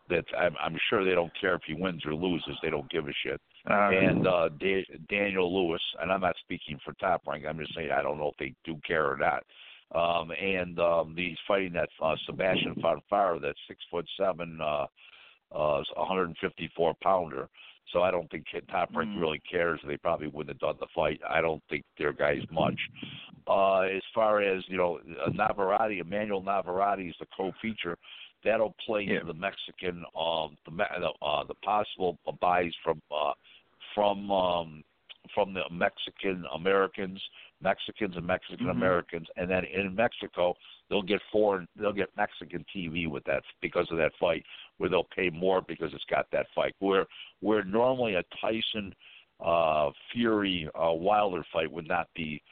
D: That I'm, I'm sure they don't care if he wins or loses. They don't give a shit.
B: Uh,
D: and uh, da- Daniel Lewis, and I'm not speaking for Top Rank. I'm just saying I don't know if they do care or not. Um, and um, he's fighting that uh, Sebastian Fundora, that six foot seven, uh, uh, 154 pounder. So I don't think Top Rank
B: Mm.
D: really cares. They probably wouldn't have done the fight. I don't think their guys much. Uh, as far as you know, uh, Navarrete, Emmanuel Navarrete is the co-feature. That'll play
B: Yeah.
D: into the Mexican, um, the the, uh, the possible buys from uh, from um, from the Mexican Americans, Mexicans and Mexican Americans, and then in Mexico they'll get foreign, they'll get Mexican TV with that because of that fight, where they'll pay more because it's got that fight. Where where normally a Tyson uh, Fury uh, Wilder fight would not be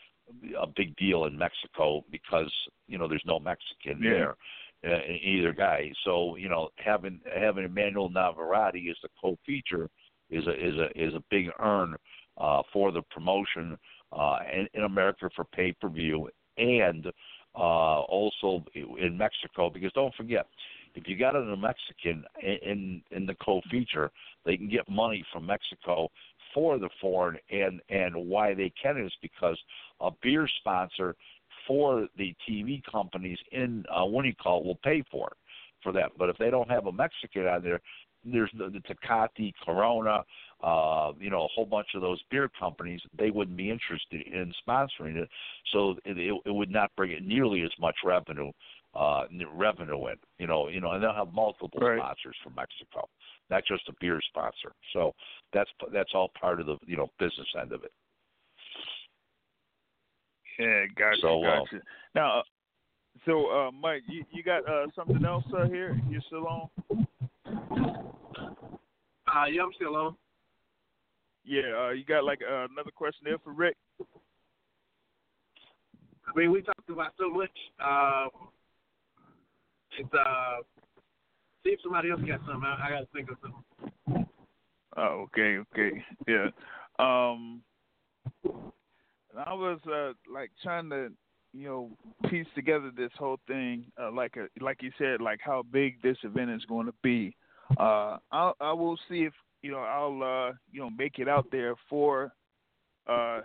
D: a big deal in Mexico because you know there's no Mexican
B: Yeah.
D: there uh, either guy. So you know having having Emmanuel Navarrete as the co-feature is a is a is a big earn uh, for the promotion uh, in, in America for pay per view and uh, also in Mexico because don't forget if you got a Mexican in in, the co-feature they can get money from Mexico for the foreign and and why they can is because a beer sponsor for the TV companies in uh, what do you call it will pay for it for that. But if they don't have a Mexican on there, there's the, the Tecate, Corona, uh, you know, a whole bunch of those beer companies. They wouldn't be interested in sponsoring it, so it, it, it would not bring in nearly as much revenue. Uh, revenue in, you know, you know, and they'll have multiple
B: Right.
D: sponsors from Mexico, not just a beer sponsor. So that's that's all part of the you know business end of it.
B: Yeah, gotcha,
D: So, uh,
B: gotcha. now, uh, so uh, Mike, you, you got uh, something else uh, here? You still on?
C: Uh, yeah, I'm still on.
B: Yeah, uh, you got like uh, another question there for Rick?
C: I mean, we talked about so much. Um, it's uh, see if somebody else got something. I, I got to think of something.
B: Oh, okay, okay, yeah. Um, I was uh like trying to, you know, piece together this whole thing, uh, like a like you said, like how big this event is going to be. Uh, I I will see if you know I'll uh you know make it out there for uh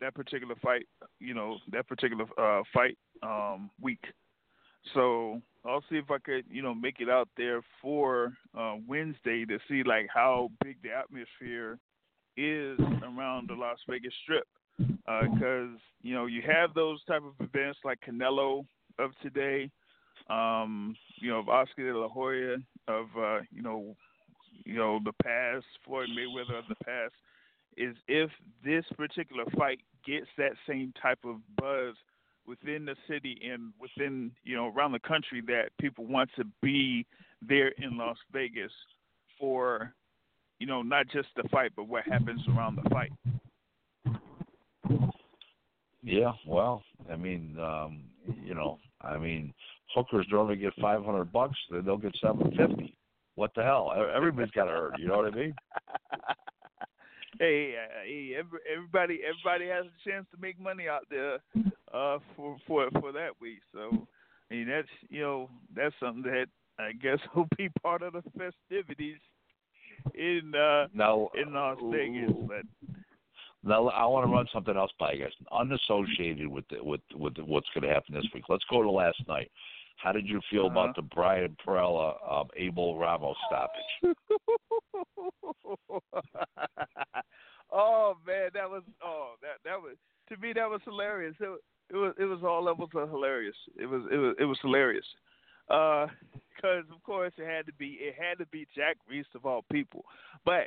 B: that particular fight, you know that particular uh fight um week. So I'll see if I could, you know, make it out there for uh, Wednesday to see like how big the atmosphere is around the Las Vegas Strip. Because you know you have those type of events like Canelo of today, um, you know, Oscar De La Hoya, of uh, you know, you know the past, Floyd Mayweather of the past. Is if this particular fight gets that same type of buzz within the city and within you know around the country that people want to be there in Las Vegas for you know not just the fight but what happens around the fight.
D: Yeah, well, I mean, um, you know, I mean, hookers normally get five hundred bucks, then they'll get seven fifty. What the hell? Everybody's got to earn. You know what I mean?
B: hey, uh, hey, everybody, everybody has a chance to make money out there uh, for for for that week. So, I mean, that's you know that's something that I guess will be part of the festivities in uh,
D: Now,
B: in Las Vegas. But
D: now I want to run something else by you guys, unassociated with the, with with the, what's going to happen this week. Let's go to last night. How did you feel
B: Uh-huh.
D: about the Brian Perrella, um, Abel Ramos stoppage?
B: oh man, that was oh that that was to me that was hilarious. It, was- it was it was all levels of hilarious. It was it was it was hilarious. Because of course it had to be it had to be Jack Reiss of all people. But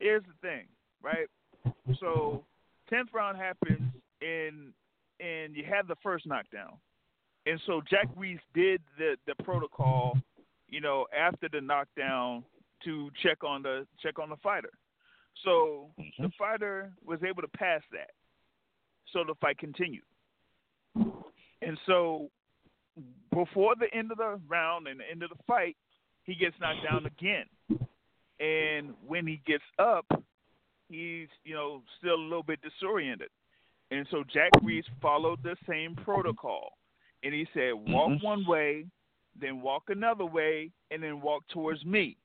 B: here's the thing, right? So tenth round happens and and you have the first knockdown. And so Jack Reiss did the the protocol, you know, after the knockdown to check on the check on the fighter. So
D: Mm-hmm.
B: the fighter was able to pass that. So the fight continued. And so before the end of the round and the end of the fight, he gets knocked down again. And when he gets up, he's, you know, still a little bit disoriented. And so Jack Reiss followed the same protocol. And he said, walk
D: Mhm.
B: one way, then walk another way, and then walk towards me.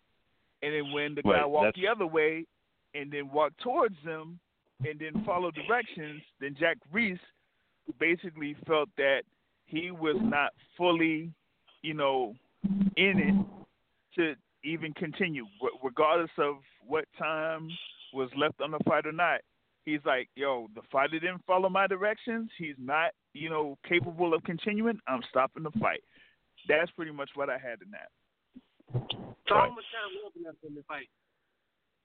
B: And then when the guy
D: Right,
B: walked
D: that's-
B: the other way and then walked towards them and then followed directions, then Jack Reiss basically felt that he was not fully, you know, in it to even continue, regardless of what time was left on the fight or not. He's like, yo, the fighter didn't follow my directions. He's not, you know, capable of continuing. I'm stopping the fight. That's pretty much what I had in that.
C: So
D: Right.
C: how much time was left in the fight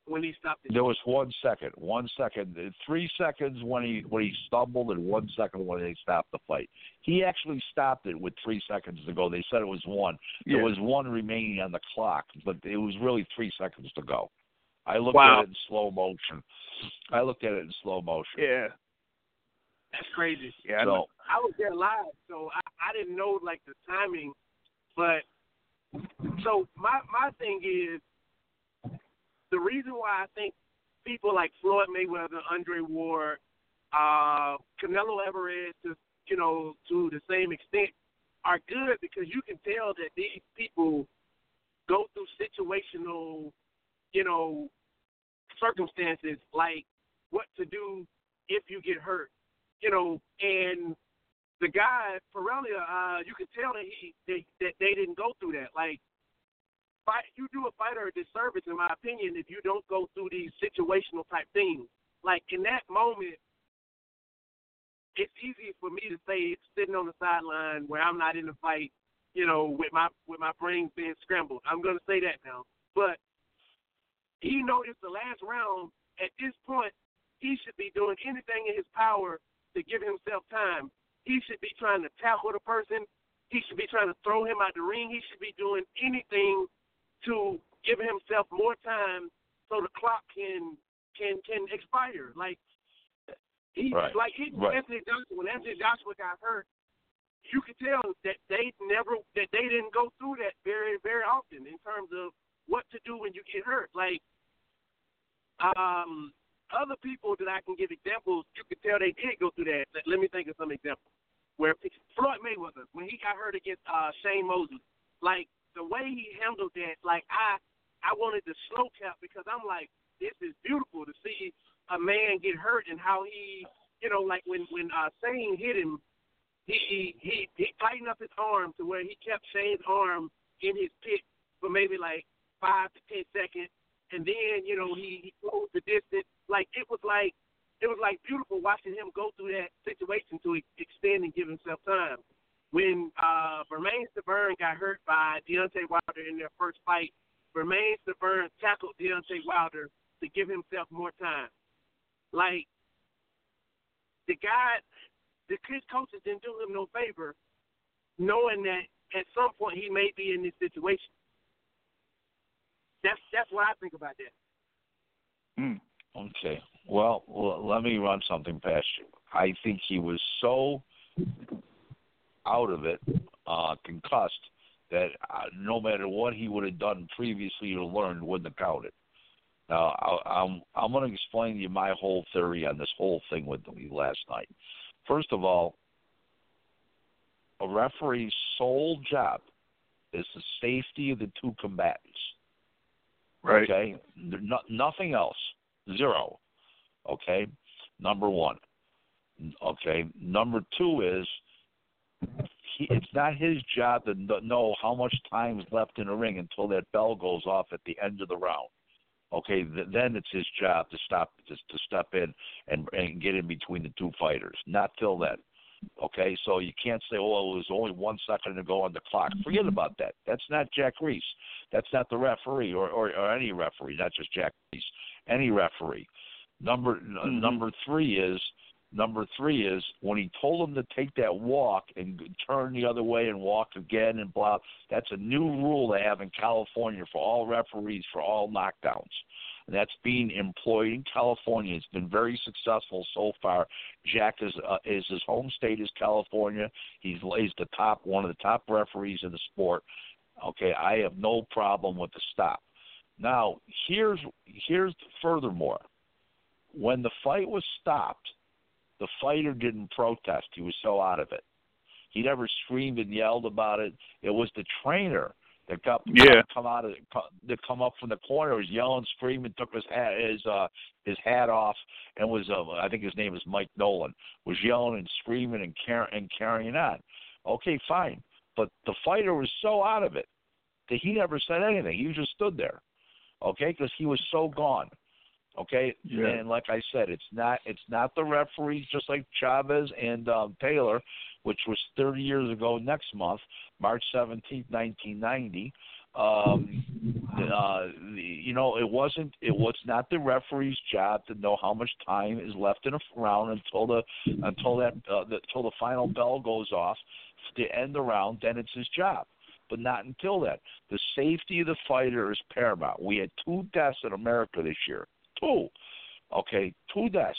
C: when he stopped it?
D: There was one second, one second, three seconds when he when he stumbled, and one second when they stopped the fight. He actually stopped it with three seconds to go. They said it was one. There was one remaining on the clock, but it was really three seconds to go. I looked
C: Wow.
D: at it in slow motion. I looked at it in slow motion.
B: Yeah,
C: That's crazy.
B: yeah. I.
D: So
C: I was there live, so I, I didn't know like the timing. But so my my thing is the reason why I think people like Floyd Mayweather, Andre Ward, uh, Canelo Alvarez, to you know to the same extent, are good because you can tell that these people go through situational, you know, circumstances like what to do if you get hurt, you know, and the guy Perrella, uh, you can tell that he they, that they didn't go through that. Like, fight, you do a fighter a disservice, in my opinion, if you don't go through these situational type things. Like in that moment, it's easy for me to say sitting on the sideline where I'm not in the fight, you know, with my with my brain being scrambled. I'm gonna say that now, but he knows it's the last round. At this point, he should be doing anything in his power to give himself time. He should be trying to tackle the person. He should be trying to throw him out the ring. He should be doing anything to give himself more time so the clock can can can expire. Like he
D: Right.
C: like even
D: Right.
C: Anthony Joshua when Anthony Joshua got hurt, you could tell that they never that they didn't go through that very very often in terms of what to do when you get hurt. Like um other people that I can give examples, you could tell they did go through that. Let, let me think of some examples. Where Floyd Mayweather, when he got hurt against uh Shane Mosley, like the way he handled that, like I I wanted to slow cap because I'm like, this is beautiful to see a man get hurt and how he you know, like when when uh Shane hit him, he he he tightened up his arm to where he kept Shane's arm in his pit for maybe like five to ten seconds, and then you know he he closed the distance. Like it was like it was like beautiful watching him go through that situation to extend and give himself time. When uh Bermane Stiverne got hurt by Deontay Wilder in their first fight, Bermane Stiverne tackled Deontay Wilder to give himself more time. Like the guy, the his coaches didn't do him no favor, knowing that at some point he may be in this situation. That's that's what I think about that.
B: Mm.
D: Okay. Well, l- let me run something past you. I think he was so out of it, uh, concussed, that uh, no matter what he would have done previously or learned, wouldn't have counted. Now, I, I'm I'm going to explain to you my whole theory on this whole thing with me last night. First of all, a referee's sole job is the safety of the two combatants.
B: Right.
D: Okay, no, nothing else. Zero. Okay, number one. Okay, number two is he, it's not his job to know how much time is left in a ring until that bell goes off at the end of the round. Okay, th- then it's his job to stop to, to step in and and get in between the two fighters. Not till then. Okay, so you can't say, "Oh, it was only one second to go on the clock." Forget about that. That's not Jack Reiss. That's not the referee or, or, or any referee, not just Jack Reiss, Any referee. Number
B: Mm-hmm.
D: number three is number three is when he told him to take that walk and turn the other way and walk again and blah. That's a new rule they have in California for all referees for all knockdowns. And that's being employed in California. It's been very successful so far. Jack is uh, is his home state is California. He's he's the top one of the top referees in the sport. Okay, I have no problem with the stop. Now here's here's furthermore, when the fight was stopped, the fighter didn't protest. He was so out of it. He never screamed and yelled about it. It was the trainer that got
H: Yeah.
D: come out of that come up from the corner, was yelling, screaming, took his hat his uh his hat off, and was uh, I think his name is Mike Nolan, was yelling and screaming and car- and carrying on. Okay, fine, but the fighter was so out of it that he never said anything. He just stood there. Okay, because he was so gone. Okay,
B: Yeah.
D: and like I said, it's not it's not the referees, just like Chavez and um, Taylor, which was 30 years ago next month, March 17th, 1990. Um, uh, you know, it wasn't it was not the referee's job to know how much time is left in a round until the until that uh, the, until the final bell goes off to end the round. Then it's his job but not until then. The safety of the fighter is paramount. We had two deaths in America this year. Two. Okay, two deaths.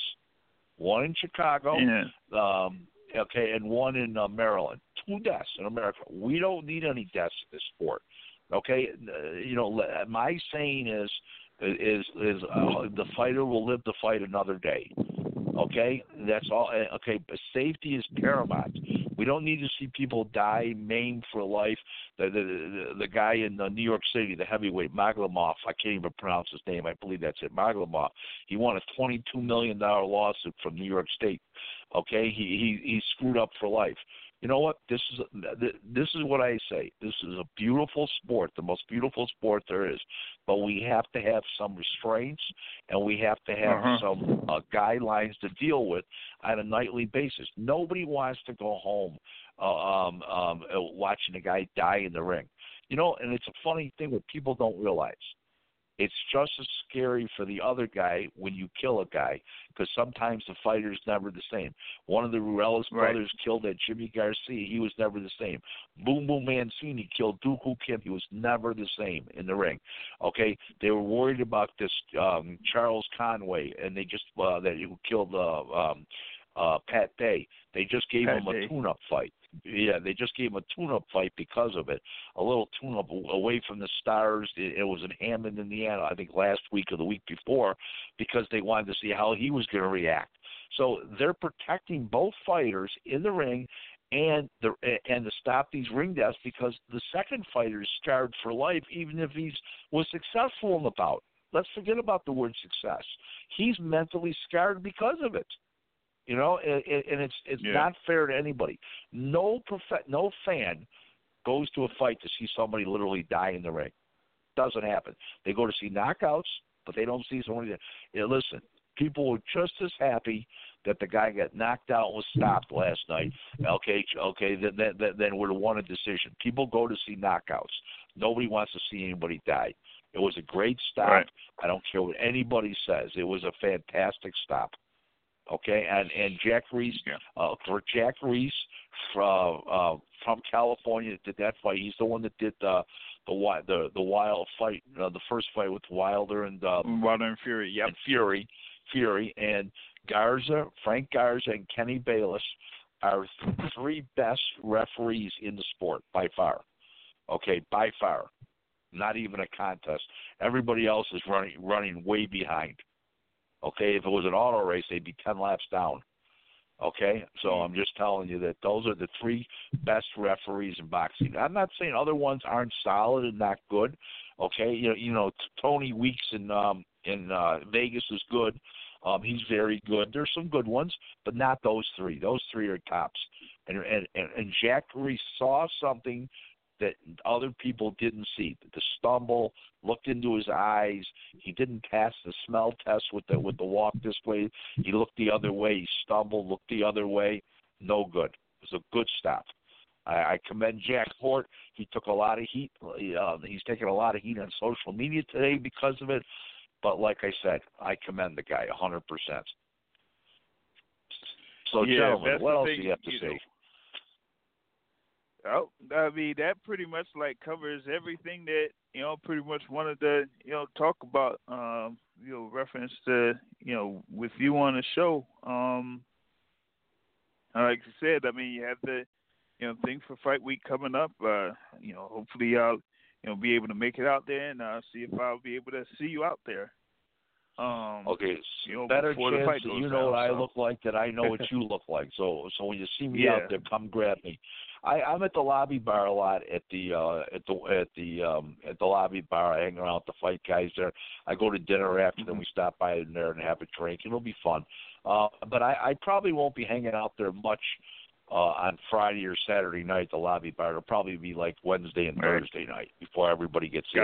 D: One in Chicago,
B: Yeah.
D: um, okay, and one in uh, Maryland. Two deaths in America. We don't need any deaths in this sport. Okay, Uh, you know, my saying is is is uh, the fighter will live to fight another day. Okay, that's all. Okay, but safety is paramount. We don't need to see people die maimed for life. The the the, the guy in uh, New York City, the heavyweight Maglamov, I can't even pronounce his name. I believe that's it, Maglamov. He won a twenty-two million dollar lawsuit from New York State. Okay, he he he screwed up for life. You know what? This is this is what I say. This is a beautiful sport, the most beautiful sport there is. But we have to have some restraints, and we have to have
B: Uh-huh.
D: some uh, guidelines to deal with on a nightly basis. Nobody wants to go home uh, um, um, uh, watching a guy die in the ring. You know, and it's a funny thing what people don't realize. It's just as scary for the other guy when you kill a guy because sometimes the fighter's never the same. One of the Ruelas
B: Right.
D: brothers killed that Jimmy Garcia. He was never the same. Boom Boom Mancini killed Duk Koo Kim. He was never the same in the ring. Okay, they were worried about this um, Charles Conwell, and they just uh, that who killed uh, um, uh, Pat Day. They just gave
B: Pat
D: him a tune-up fight. Yeah, they just gave him a tune-up fight because of it. A little tune-up away from the stars. It, it was in Hammond, Indiana, I think last week or the week before, because they wanted to see how he was going to react. So they're protecting both fighters in the ring and the and to stop these ring deaths because the second fighter is scarred for life, even if he's was successful in the bout. Let's forget about the word success. He's mentally scarred because of it. You know, and, and it's it's
B: Yeah.
D: not fair to anybody. No prof- no fan goes to a fight to see somebody literally die in the ring. Doesn't happen. They go to see knockouts, but they don't see somebody. That, you know, listen, people were just as happy that the guy got knocked out and was stopped last night. Okay, okay, then then, then, we're have won a decision. People go to see knockouts. Nobody wants to see anybody die. It was a great stop.
B: Right.
D: I don't care what anybody says. It was a fantastic stop. Okay, and and Jack Reiss
B: Yeah.
D: uh, for Jack Reiss from uh, from California did that fight. He's the one that did the the the the wild fight, uh, the first fight with Wilder and uh,
B: Wilder and Fury. Yep.
D: and Fury, Fury, and Garza, Frank Garza, and Kenny Bayless are th- three best referees in the sport by far. Okay, by far, not even a contest. Everybody else is running running way behind. Okay, if it was an auto race, they'd be ten laps down. Okay, so I'm just telling you that those are the three best referees in boxing. I'm not saying other ones aren't solid and not good. Okay, you know, you know, Tony Weeks in um in uh, Vegas is good. Um, he's very good. There's some good ones, but not those three. Those three are tops. And and and, and Jack Reiss saw something that other people didn't see. The stumble, looked into his eyes. He didn't pass the smell test with the with the walk this way. He looked the other way. He stumbled, looked the other way. no good. It was a good stop. I, I commend Jack Port. He took a lot of heat. Uh, he's taking a lot of heat on social media today because of it. But like I said, I commend the guy a 100%. So,
B: Yeah,
D: gentlemen, what else do you have to say?
B: Oh, I mean that pretty much like covers everything that you know pretty much wanted to you know talk about. Um, you know, reference to you know with you on the show. Um, like I said, I mean you have the you know thing for fight week coming up. Uh, you know, hopefully I'll you know be able to make it out there and uh, see if I'll be able to see you out there. Um,
D: Okay,
B: you know,
D: better chance
B: fight
D: that you know what I look like that I know what you look like. So so when you see me
B: Yeah.
D: out there, come grab me. I, I'm at the lobby bar a lot at the uh at the at the um at the lobby bar. I hang around with the fight guys there. I go to dinner after, then we stop by in there and have a drink. It'll be fun. Uh but I, I probably won't be hanging out there much uh on Friday or Saturday night at the lobby bar. It'll probably be like Wednesday and
B: Right.
D: Thursday night before everybody gets in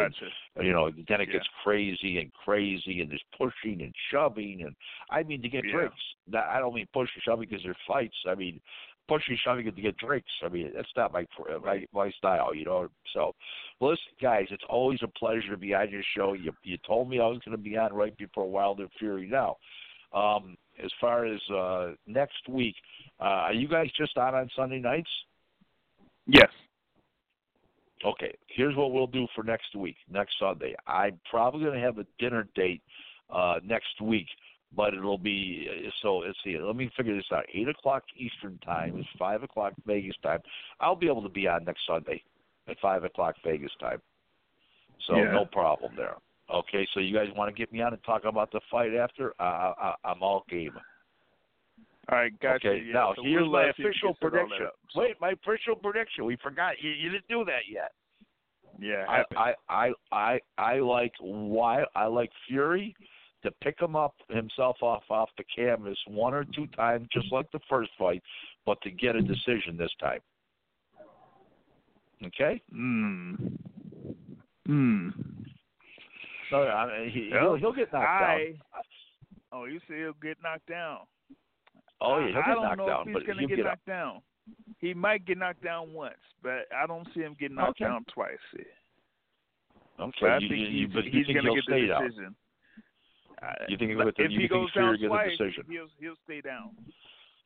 D: you know, then it
B: Yeah.
D: gets crazy and crazy, and there's pushing and shoving, and I mean to get
B: Yeah.
D: drinks. I don't mean push and shoving because there's fights. I mean pushing shoving to get drinks. I mean that's not my my my style, you know. So, listen, guys, it's always a pleasure to be on your show. You you told me I was going to be on right before Wild and Fury. Now, um, as far as uh next week, uh, are you guys just on on Sunday nights?
B: Yes.
D: Okay, here's what we'll do for next week, next Sunday. I'm probably going to have a dinner date uh, next week, but it'll be so. Let's see. Let me figure this out. Eight o'clock Eastern time is five o'clock Vegas time. I'll be able to be on next Sunday at five o'clock Vegas time. So
B: Yeah.
D: no problem there. Okay, so you guys want to get me on and talk about the fight after? Uh, I, I'm all game.
B: All right, gotcha.
D: Okay,
B: yeah.
D: now
B: so
D: here's my
B: see if we
D: official
B: can set all that
D: prediction. Wait, my official prediction. We forgot. You, you didn't do that yet.
B: yeah,
D: I. I I I I like why I like Fury to pick him up himself off off the canvas one or two times, just like the first fight, but to get a decision this time. Okay.
B: Hmm. Hmm.
D: No, I mean, he,
B: Well,
D: he'll he'll get knocked
B: I,
D: down.
B: Oh, you say he'll get knocked down.
D: Oh yeah, he'll
B: I,
D: get knocked down,
B: he's
D: but
B: gonna
D: he'll
B: get,
D: get up.
B: knocked down. He might get knocked down once, but I don't see him getting knocked
D: Okay.
B: down twice.
D: Okay,
B: But I
D: you,
B: think
D: you,
B: he's,
D: you, you
B: he's gonna get the decision. Uh,
D: You think get the-
B: if he goes down twice,
D: decision?
B: he'll he'll stay down.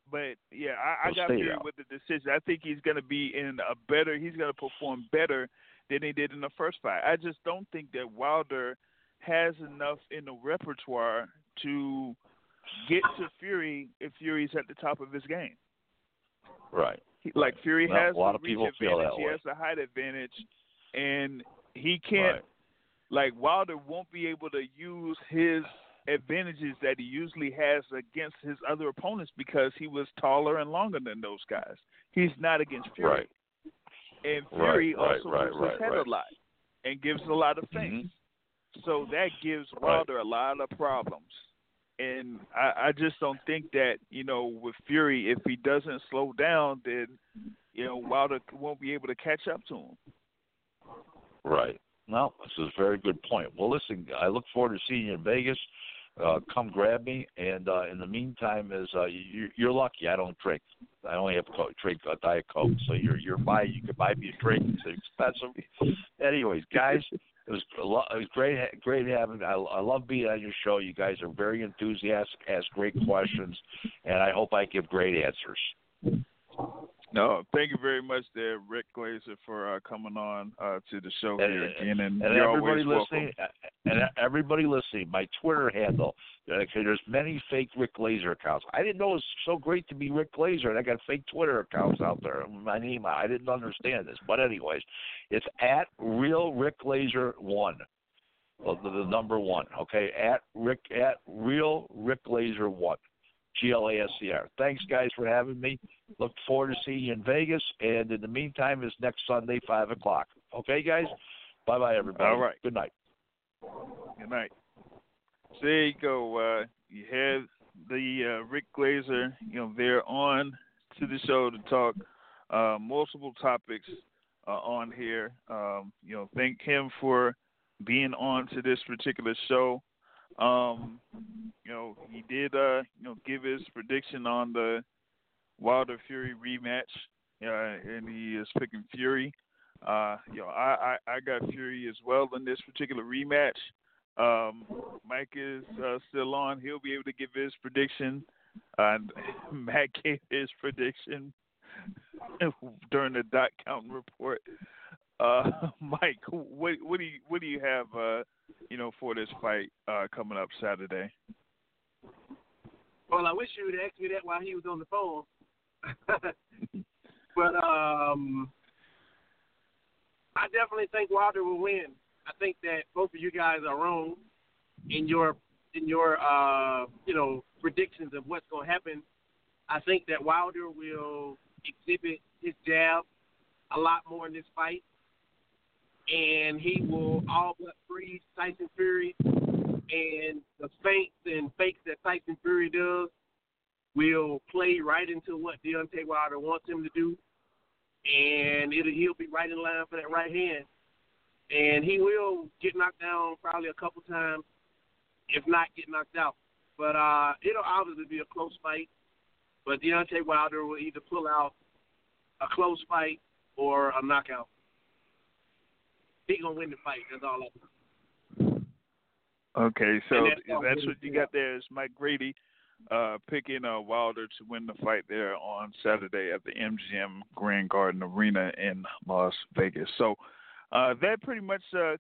B: But yeah, I, I got Fury with the decision. I think he's gonna be in a better. He's gonna perform better than he did in the first fight. I just don't think that Wilder has enough in the repertoire to get to Fury if Fury's at the top of his game.
D: Right.
B: Like Fury
D: Well,
B: has
D: a lot of people feel that
B: he has the height advantage, and he can't.
D: Right.
B: Like Wilder won't be able to use his advantages that he usually has against his other opponents because he was taller and longer than those guys. He's not against Fury.
D: Right.
B: And Fury
D: right,
B: also
D: right,
B: moves
D: right,
B: his head a lot and gives a lot of
D: Mhm.
B: things. So that gives. Wilder a lot of problems. And I, I just don't think that, you know, with Fury, if he doesn't slow down, then, you know, Wilder won't be able to catch up to him.
D: Right. No, this is a very good point. Well, listen, I look forward to seeing you in Vegas. Uh, come grab me, and uh, in the meantime, is uh, you, you're lucky. I don't drink. I only have Coke, drink Diet Coke. So you're you're buy you can buy me a drink. It's expensive. Anyways, guys, it was a lo- it was great great having. I, I love being on your show. You guys are very enthusiastic, ask great questions, and I hope I give great answers.
B: No, thank you very much, there, Rick Glaser, for uh, coming on uh, to the show
D: And-
B: here again. And,
D: and
B: you're
D: everybody
B: always
D: listening,
B: welcome.
D: and everybody listening, my Twitter handle. Okay, there's many fake Rick Glaser accounts. I didn't know it was so great to be Rick Glaser, and I got fake Twitter accounts out there. My name, I didn't understand this, but anyways, it's at real Rick Glaser one, the, the number one. Okay, at Rick at real Rick Glaser one. G L A S E R. Thanks, guys, for having me. Look forward to seeing you in Vegas. And in the meantime, is next Sunday, 5 o'clock. Okay, guys? Bye bye, everybody.
B: All right.
D: Good night.
B: Good night. So there you go. Uh, you have the uh, Rick Glaser, you know, there on to the show to talk uh, multiple topics uh, on here. Um, you know, thank him for being on to this particular show. Um, you know, he did, uh, you know, give his prediction on the Wilder Fury rematch, uh, and he is picking Fury. Uh, you know, I, I I got Fury as well in this particular rematch. Um, Mike is uh, still on. He'll be able to give his prediction. Uh, Matt gave his prediction during the dot counting report. Uh, Mike, what what do you what do you have uh, you know for this fight uh, coming up Saturday?
C: Well, I wish you would ask me that while he was on the phone. but um, I definitely think Wilder will win. I think that both of you guys are wrong in your in your uh, you know predictions of what's going to happen. I think that Wilder will exhibit his jab a lot more in this fight, and he will all but freeze Tyson Fury. And the feints and fakes that Tyson Fury does will play right into what Deontay Wilder wants him to do, and it'll, he'll be right in line for that right hand. And he will get knocked down probably a couple times, if not get knocked out. But uh, it'll obviously be a close fight. But Deontay Wilder will either pull out a close fight or a knockout. He gonna win the fight. That's all I.
B: Okay, so
C: that's
B: that's what you got there is Mike Grady uh, picking uh, Wilder to win the fight there on Saturday at the MGM Grand Garden Arena in Las Vegas. So uh, that pretty much uh,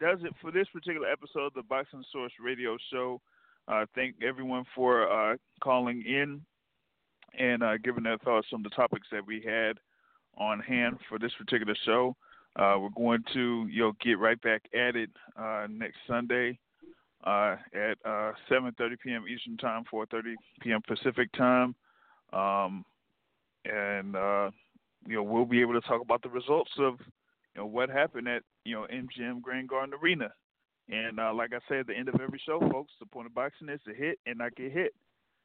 B: does it for this particular episode of the Boxing Source Radio Show. Uh, thank everyone for uh, calling in and uh, giving their thoughts on the topics that we had on hand for this particular show. Uh, we're going to you know get right back at it uh, next Sunday uh, at uh, 7:30 p.m. Eastern Time, 4:30 p.m. Pacific Time, um, and uh, you know we'll be able to talk about the results of you know what happened at you know MGM Grand Garden Arena. And uh, like I said at the end of every show, folks, the point of boxing is to hit and not get hit,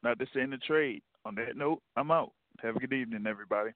B: not to stay in the trade. On that note, I'm out. Have a good evening, everybody.